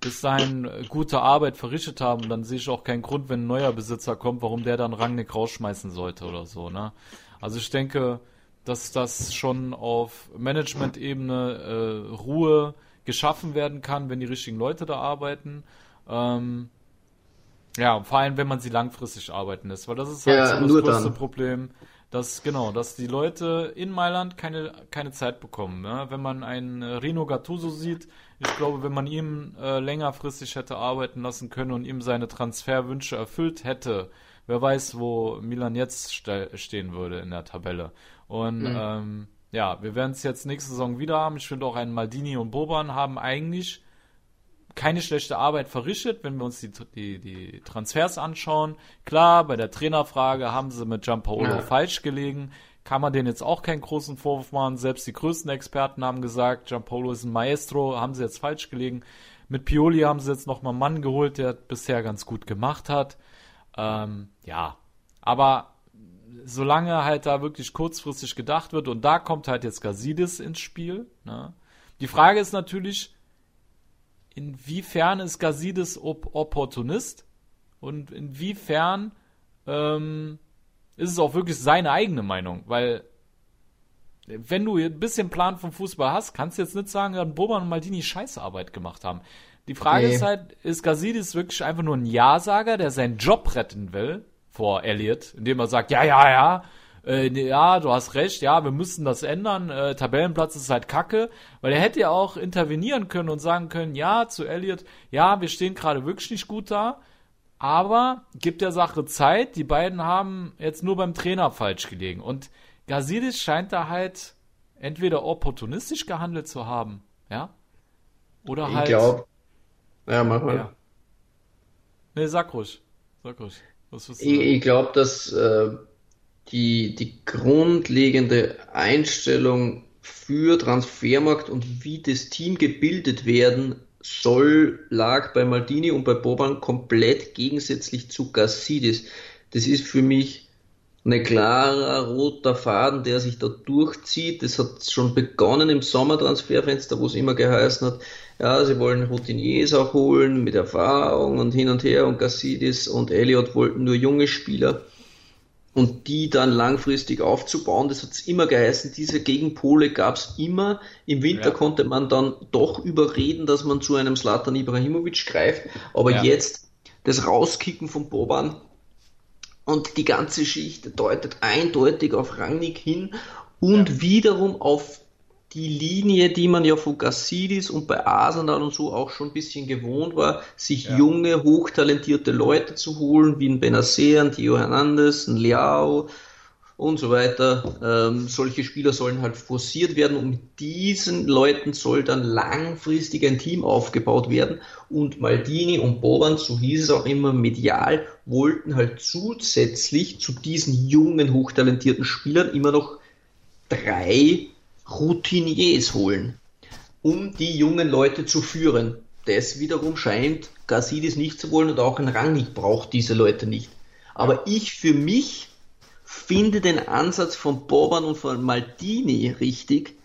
bis dahin äh, gute Arbeit verrichtet haben, dann sehe ich auch keinen Grund, wenn ein neuer Besitzer kommt, warum der dann Rangnick rausschmeißen sollte oder so. Ne? Also ich denke, dass das schon auf Management-Ebene äh, Ruhe geschaffen werden kann, wenn die richtigen Leute da arbeiten. Ähm, ja, vor allem, wenn man sie langfristig arbeiten lässt, weil das ist halt Ja, so das größte dann. Problem, dass genau, dass die Leute in Mailand keine keine Zeit bekommen. Ne? Wenn man einen äh, Rino Gattuso sieht, ich glaube, wenn man ihm äh, längerfristig hätte arbeiten lassen können und ihm seine Transferwünsche erfüllt hätte, wer weiß, wo Milan jetzt ste stehen würde in der Tabelle. Und Mhm. ähm, ja, wir werden es jetzt nächste Saison wieder haben. Ich finde auch einen Maldini und Boban haben eigentlich keine schlechte Arbeit verrichtet, wenn wir uns die, die, die Transfers anschauen. Klar, bei der Trainerfrage haben sie mit Gianpaolo Ja. falsch gelegen. Kann man denen jetzt auch keinen großen Vorwurf machen. Selbst die größten Experten haben gesagt, Gianpaolo ist ein Maestro, haben sie jetzt falsch gelegen. Mit Pioli haben sie jetzt nochmal einen Mann geholt, der bisher ganz gut gemacht hat. Ähm, ja, aber solange halt da wirklich kurzfristig gedacht wird und da kommt halt jetzt Gazidis ins Spiel. Ne? Die Frage ist natürlich, inwiefern ist Gazidis Op Opportunist und inwiefern ähm, ist es auch wirklich seine eigene Meinung, weil wenn du ein bisschen Plan vom Fußball hast, kannst du jetzt nicht sagen, dass Boban und Maldini Scheißarbeit gemacht haben. Die Frage Nee. ist halt, ist Gazidis wirklich einfach nur ein Ja-Sager, der seinen Job retten will vor Elliot, indem er sagt, ja, ja, ja, äh, nee, ja, du hast recht, ja, wir müssen das ändern, äh, Tabellenplatz ist halt kacke, weil er hätte ja auch intervenieren können und sagen können, ja, zu Elliot, ja, wir stehen gerade wirklich nicht gut da, aber gibt der Sache Zeit, die beiden haben jetzt nur beim Trainer falsch gelegen und Gazidis scheint da halt entweder opportunistisch gehandelt zu haben, ja, oder Ich halt... glaube, ja, mach mal. Ja. Nee, sag ruhig, sag ruhig. Ich, ich glaube, dass äh, die, die grundlegende Einstellung für Transfermarkt und wie das Team gebildet werden soll, lag bei Maldini und bei Boban komplett gegensätzlich zu Gassidis. Das ist für mich ein klarer roter Faden, der sich da durchzieht. Das hat schon begonnen im Sommertransferfenster, wo es immer geheißen hat, ja, sie wollen Routiniers auch holen mit Erfahrung und hin und her und Gassidis und Elliot wollten nur junge Spieler und die dann langfristig aufzubauen. Das hat es immer geheißen, diese Gegenpole gab es immer. Im Winter Ja. konnte man dann doch überreden, dass man zu einem Slatan Ibrahimovic greift, aber Ja. jetzt das Rauskicken von Boban und die ganze Schicht deutet eindeutig auf Rangnick hin und wiederum auf die Linie, die man ja von Gassidis und bei Arsenal und so auch schon ein bisschen gewohnt war, sich Ja. junge, hochtalentierte Leute zu holen, wie ein Benacer, ein Theo Hernandez, ein Leao und so weiter. Ähm, solche Spieler sollen halt forciert werden und mit diesen Leuten soll dann langfristig ein Team aufgebaut werden. Und Maldini und Boban, so hieß es auch immer medial, wollten halt zusätzlich zu diesen jungen, hochtalentierten Spielern immer noch drei Routiniers holen, um die jungen Leute zu führen. Das wiederum scheint Gassidis nicht zu wollen und auch ein Rangnick braucht diese Leute nicht. Aber ich für mich finde den Ansatz von Boban und von Maldini richtig,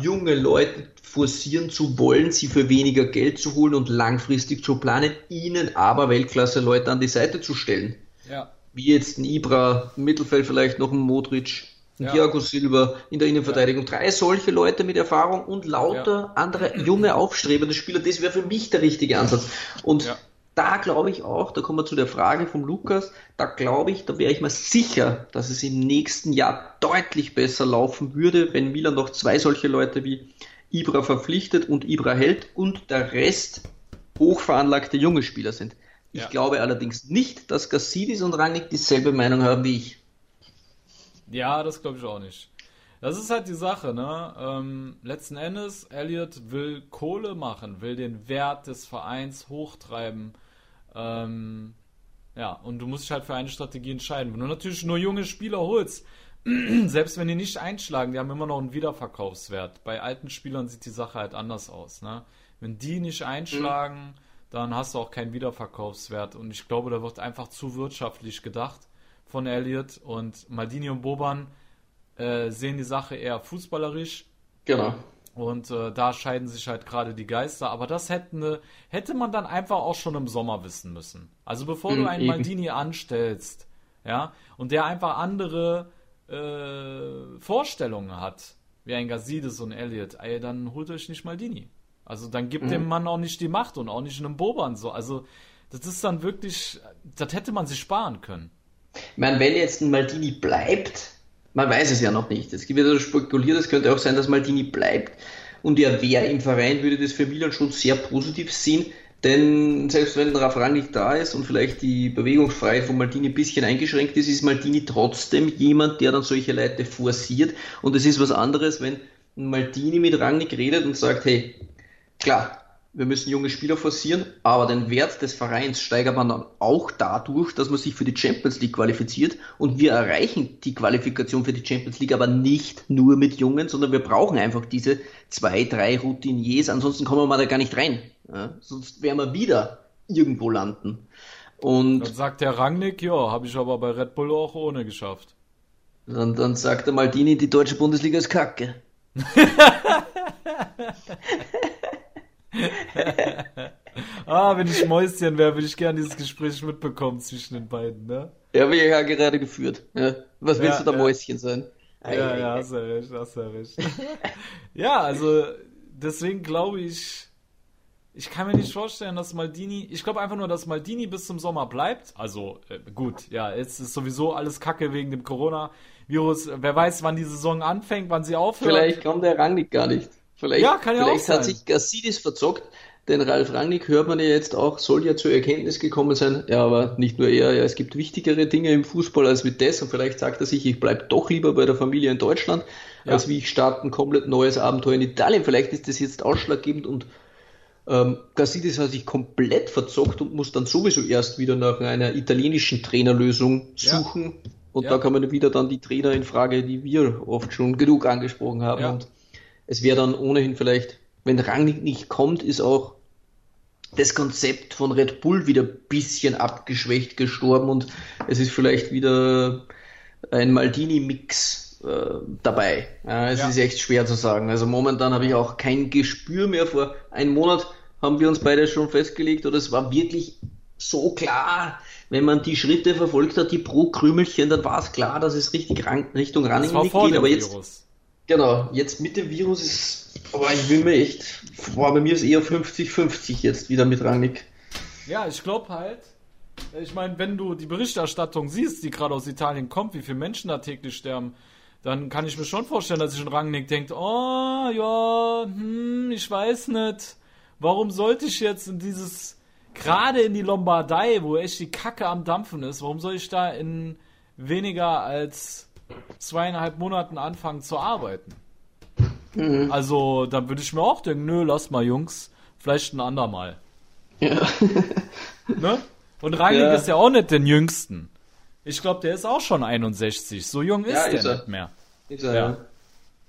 junge Leute forcieren zu wollen, sie für weniger Geld zu holen und langfristig zu planen, ihnen aber Weltklasse-Leute an die Seite zu stellen. Ja. Wie jetzt ein Ibra, im Mittelfeld vielleicht noch ein Modric, Ja. Thiago Silva in der Innenverteidigung. Drei solche Leute mit Erfahrung und lauter andere junge, aufstrebende Spieler. Das wäre für mich der richtige Ansatz. Und Ja. da glaube ich auch, da kommen wir zu der Frage vom Lukas, da glaube ich, da wäre ich mir sicher, dass es im nächsten Jahr deutlich besser laufen würde, wenn Milan noch zwei solche Leute wie Ibra verpflichtet und Ibra hält und der Rest hochveranlagte junge Spieler sind. Ich Ja. glaube allerdings nicht, dass Gassidis und Rangnick dieselbe Meinung haben wie ich. Ja, das glaube ich auch nicht. Das ist halt die Sache, ne? Ähm, letzten Endes, Elliot will Kohle machen, will den Wert des Vereins hochtreiben. Ähm, ja, und du musst dich halt für eine Strategie entscheiden. Wenn du natürlich nur junge Spieler holst, selbst wenn die nicht einschlagen, die haben immer noch einen Wiederverkaufswert. Bei alten Spielern sieht die Sache halt anders aus, ne? Wenn die nicht einschlagen, dann hast du auch keinen Wiederverkaufswert. Und ich glaube, da wird einfach zu wirtschaftlich gedacht von Elliot. Und Maldini und Boban äh, sehen die Sache eher fußballerisch. Genau. Und äh, da scheiden sich halt gerade die Geister. Aber das hätte, ne, hätte man dann einfach auch schon im Sommer wissen müssen. Also bevor du Mhm, einen eben. Maldini anstellst, ja, und der einfach andere äh, Vorstellungen hat, wie ein Gazidis und Elliot, ey, dann holt euch nicht Maldini. Also dann gibt Mhm. dem Mann auch nicht die Macht und auch nicht einem Boban so. Also das ist dann wirklich, das hätte man sich sparen können. Ich meine, wenn jetzt ein Maldini bleibt, man weiß es ja noch nicht. Es gibt ja so spekuliert, es könnte auch sein, dass Maldini bleibt und er wäre im Verein, würde das für Milan schon sehr positiv sehen. Denn selbst wenn Ralf Rangnick da ist und vielleicht die Bewegungsfreiheit von Maldini ein bisschen eingeschränkt ist, ist Maldini trotzdem jemand, der dann solche Leute forciert. Und es ist was anderes, wenn Maldini mit Rangnick redet und sagt, hey, klar, wir müssen junge Spieler forcieren, aber den Wert des Vereins steigert man dann auch dadurch, dass man sich für die Champions League qualifiziert und wir erreichen die Qualifikation für die Champions League aber nicht nur mit Jungen, sondern wir brauchen einfach diese zwei, drei Routiniers, ansonsten kommen wir da gar nicht rein. Ja? Sonst werden wir wieder irgendwo landen. Und Dann sagt der Rangnick, ja, habe ich aber bei Red Bull auch ohne geschafft. dann, dann sagt der Maldini, die deutsche Bundesliga ist kacke. Ah, wenn ich Mäuschen wäre, würde ich gerne dieses Gespräch mitbekommen zwischen den beiden, ne? Ja, ich ja gerade geführt. Ja. Was willst Ja, du da ja. Mäuschen sein? Ja, ja, hast ja recht, hast ja recht. ja, also deswegen glaube ich, ich kann mir nicht vorstellen, dass Maldini, ich glaube einfach nur, dass Maldini bis zum Sommer bleibt. Also äh, gut, ja, jetzt ist sowieso alles Kacke wegen dem Corona. Virus, wer weiß, wann die Saison anfängt, wann sie aufhört. Vielleicht kommt der Rangnick gar nicht. Vielleicht, Ja, kann ja vielleicht auch hat sein. sich Gassidis verzockt, denn Ralf Rangnick hört man ja jetzt auch, soll ja zur Erkenntnis gekommen sein. Ja, aber nicht nur er, ja, es gibt wichtigere Dinge im Fußball als mit das und vielleicht sagt er sich, ich bleib doch lieber bei der Familie in Deutschland, Ja. als wie ich starte ein komplett neues Abenteuer in Italien. Vielleicht ist das jetzt ausschlaggebend und ähm, Gassidis hat sich komplett verzockt und muss dann sowieso erst wieder nach einer italienischen Trainerlösung Ja. suchen. Und Ja. da kann man wieder dann die Trainer in Frage, die wir oft schon genug angesprochen haben. Ja. Und es wäre dann ohnehin vielleicht, wenn Rangnick nicht kommt, ist auch das Konzept von Red Bull wieder ein bisschen abgeschwächt gestorben und es ist vielleicht wieder ein Maldini-Mix äh, dabei. Ja, es Ja. ist echt schwer zu sagen. Also momentan habe ich auch kein Gespür mehr. Vor einem Monat haben wir uns beide schon festgelegt oder es war wirklich so klar, wenn man die Schritte verfolgt hat, die pro Krümelchen, dann war es klar, dass es richtig ran, Richtung Running vor geht. Aber jetzt, Virus. Genau, jetzt mit dem Virus ist, aber ich will mir echt, boah, bei mir ist eher 50-50 jetzt wieder mit Rangnick. Ja, ich glaube halt, ich meine, wenn du die Berichterstattung siehst, die gerade aus Italien kommt, wie viele Menschen da täglich sterben, dann kann ich mir schon vorstellen, dass sich ein Rangnick denkt, oh, ja, hm, ich weiß nicht, warum sollte ich jetzt in dieses, gerade in die Lombardei, wo echt die Kacke am Dampfen ist, warum soll ich da in weniger als zweieinhalb Monaten anfangen zu arbeiten? Also, da würde ich mir auch denken, nö, lass mal, Jungs, vielleicht ein andermal. Ja. Ne? Und Rangnick Ja. ist ja auch nicht den Jüngsten. Ich glaube, der ist auch schon 61. So jung ist Ja, der ist er. nicht mehr. Ist er, Ja. ja.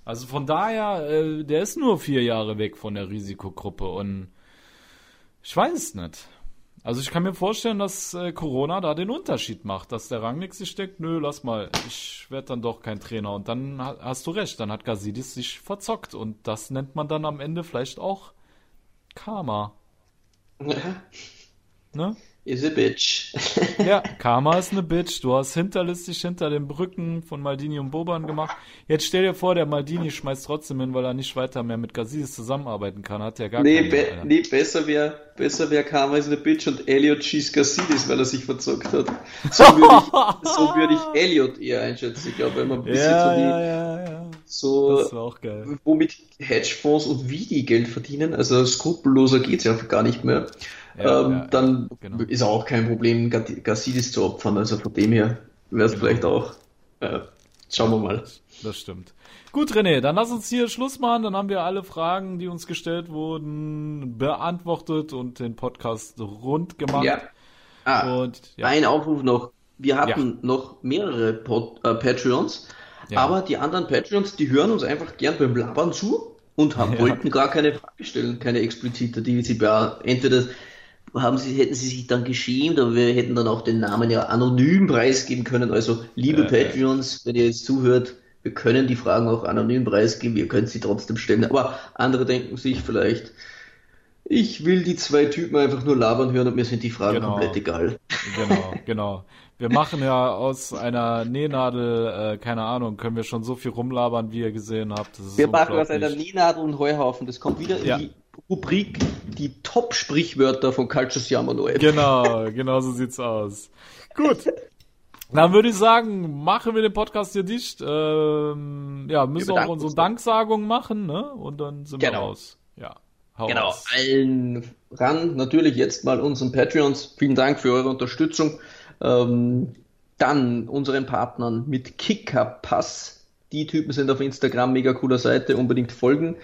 Also von daher, äh, der ist nur vier Jahre weg von der Risikogruppe und ich weiß es nicht. Also ich kann mir vorstellen, dass äh, Corona da den Unterschied macht, dass der Rangnick sich denkt, nö, lass mal, ich werde dann doch kein Trainer. Und dann ha- hast du recht, dann hat Gasidis sich verzockt und das nennt man dann am Ende vielleicht auch Karma. Ne? Is a bitch. Ja, Karma ist eine Bitch. Du hast hinterlistig hinter den Brücken von Maldini und Boban gemacht. Jetzt stell dir vor, der Maldini schmeißt trotzdem hin, weil er nicht weiter mehr mit Gazidis zusammenarbeiten kann. Hat ja gar Nee, be Alter. nee besser wäre besser wär Karma is a bitch und Elliot schießt Gassidis, weil er sich verzockt hat. So würde ich, so würd ich Elliot eher einschätzen. Ich glaube, wenn man ein bisschen ja, so die, ja, ja, ja. so Das wäre auch geil. womit Hedgefonds und wie die Geld verdienen, also skrupelloser geht's ja gar nicht mehr. Ja, ähm, ja, dann genau. ist auch kein Problem, Gassidis zu opfern. Also von dem her wäre es Genau. vielleicht auch. Äh, schauen wir mal. Das stimmt. Gut, René, dann lass uns hier Schluss machen. Dann haben wir alle Fragen, die uns gestellt wurden, beantwortet und den Podcast rund gemacht. Ja. Ah, Und ja, Ein Aufruf noch. Wir hatten noch mehrere Pod äh, Patreons, Ja. aber die anderen Patreons, die hören uns einfach gern beim Labern zu und haben, Ja. wollten gar keine Frage stellen, keine explizite, die sie entweder haben sie, hätten sie sich dann geschämt, aber wir hätten dann auch den Namen ja anonym preisgeben können. Also, liebe Ja, ja. Patreons, wenn ihr jetzt zuhört, wir können die Fragen auch anonym preisgeben, ihr könnt sie trotzdem stellen, aber andere denken sich vielleicht, ich will die zwei Typen einfach nur labern hören und mir sind die Fragen Genau. komplett egal. genau, genau. Wir machen ja aus einer Nähnadel, äh, keine Ahnung, können wir schon so viel rumlabern, wie ihr gesehen habt. Das ist Wir machen aus einer. Nähnadel und Heuhaufen. Das kommt wieder Ja. in die Rubrik die Top-Sprichwörter von Calcius Yamanoe. Genau, genau so sieht's aus. Gut. Dann würde ich sagen, machen wir den Podcast hier dicht. Ähm, ja, müssen Wir wir auch unsere uns. Danksagung machen, ne? Und dann sind wir Genau. raus. Ja. Hau Genau, raus. allen ran. Natürlich jetzt mal unseren Patreons. Vielen Dank für eure Unterstützung. Ähm, dann unseren Partnern mit Kickerpass. Die Typen sind auf Instagram, mega cooler Seite, unbedingt folgen.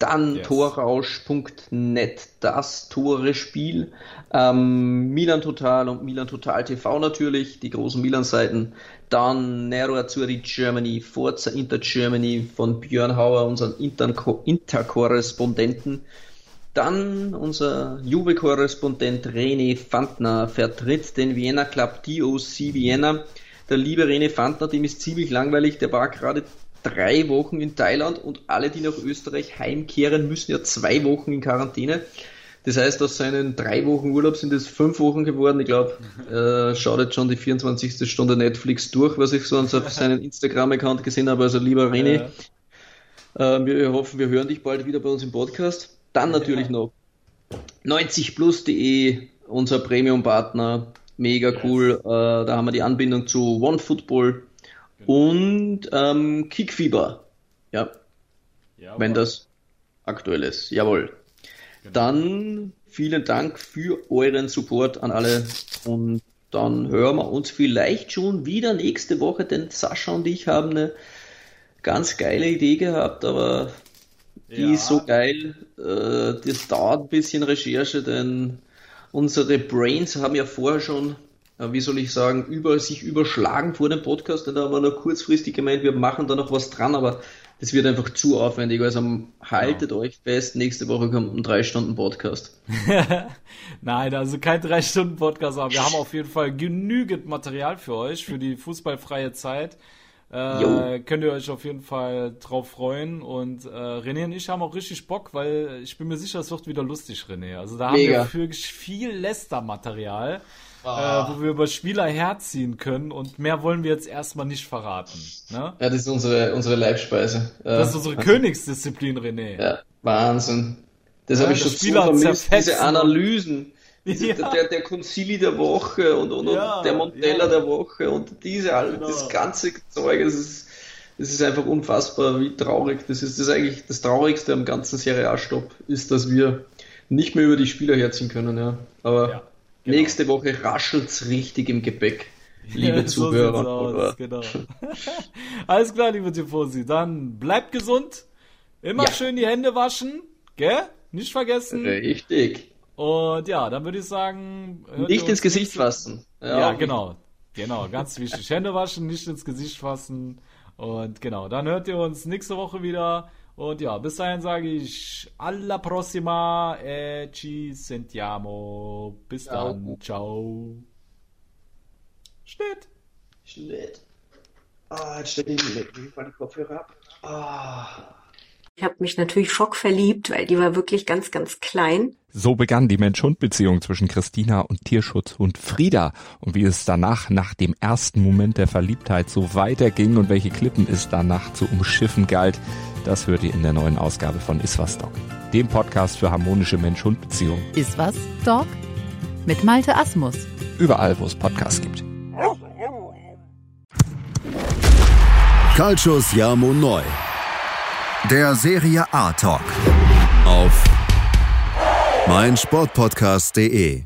Dann Yes. torrausch.net, das Tore-Spiel. Ähm, Milan Total und Milan Total TV natürlich, die großen Milan-Seiten. Dann Nero Azzurri Germany, Forza Inter Germany von Björn Hauer, unseren Inter- Interkorrespondenten. Dann unser Juve-Korrespondent René Fantner vertritt den Vienna Club DOC Vienna. Der liebe René Fantner, dem ist ziemlich langweilig, der war gerade drei Wochen in Thailand und alle, die nach Österreich heimkehren, müssen ja zwei Wochen in Quarantäne. Das heißt, aus seinen drei Wochen Urlaub sind es fünf Wochen geworden. Ich glaube, äh, schaut jetzt schon die 24. Stunde Netflix durch, was ich sonst auf seinen Instagram-Account gesehen habe. Also lieber René, äh, wir hoffen, wir hören dich bald wieder bei uns im Podcast. Dann natürlich noch 90plus.de, unser Premium-Partner, mega cool. Äh, da haben wir die Anbindung zu OneFootball und ähm, Kickfieber. Ja. Wenn das aktuell ist. Jawohl. Dann vielen Dank für euren Support an alle und dann hören wir uns vielleicht schon wieder nächste Woche, denn Sascha und ich haben eine ganz geile Idee gehabt, aber die Ja. ist so geil, äh, das dauert ein bisschen Recherche, denn unsere Brains haben ja vorher schon, wie soll ich sagen, über, sich überschlagen vor dem Podcast, und da haben wir noch kurzfristig gemeint, wir machen da noch was dran, aber das wird einfach zu aufwendig, also haltet euch fest, nächste Woche kommt ein drei Stunden Podcast. Nein, also kein drei Stunden Podcast, aber wir haben auf jeden Fall genügend Material für euch für die fußballfreie Zeit. Äh, könnt ihr euch auf jeden Fall drauf freuen und äh, René und ich haben auch richtig Bock, weil ich bin mir sicher, es wird wieder lustig, René. Also da haben Mega. wir wirklich viel Lester-Material, Ah. Äh, wo wir über Spieler herziehen können und mehr wollen wir jetzt erstmal nicht verraten. Ne? Ja, das ist unsere, unsere Leibspeise. Das ist unsere Königsdisziplin, René. Ja, Wahnsinn. Das Ja, habe ich schon Spieler so vermisst, zerfetzen diese Analysen. Diese, Ja. der, der Concili der Woche und, und, Ja, und der Montella ja. der Woche und diese, all- Genau. das ganze Zeug, das ist, das ist einfach unfassbar, wie traurig das ist. Das ist eigentlich das Traurigste am ganzen Serie A-Stopp, ist, dass wir nicht mehr über die Spieler herziehen können, ja. Aber Ja, genau. nächste Woche raschelt's richtig im Gepäck, liebe Ja, so Zuhörer. aus, genau. Alles klar, liebe Tifosi. Dann bleibt gesund. Immer Ja. schön die Hände waschen. Gell? Nicht vergessen. Richtig. Und ja, dann würde ich sagen. Nicht ins Gesicht fassen. Ja, auch genau. Genau, ganz wichtig. Hände waschen, nicht ins Gesicht fassen. Und genau, dann hört ihr uns nächste Woche wieder. Und ja, bis dahin sage ich alla prossima e ci sentiamo. Bis Ciao. dann. Ciao. Schnitt. Schnitt. Ah, jetzt stell ich mal die Kopfhörer ab. Ah. Ich habe mich natürlich schockverliebt, weil die war wirklich ganz, ganz klein. So begann die Mensch-Hund-Beziehung zwischen Christina und Tierschutzhund Frieda. Und wie es danach, nach dem ersten Moment der Verliebtheit, so weiterging und welche Klippen es danach zu umschiffen galt, das hört ihr in der neuen Ausgabe von Iswas Dog, dem Podcast für harmonische Mensch-Hund-Beziehungen. Ist was, Dog? Mit Malte Asmus. Überall, wo es Podcasts gibt. Calcius Jamo Neu. Der Serie A Talk. Auf meinsportpodcast.de.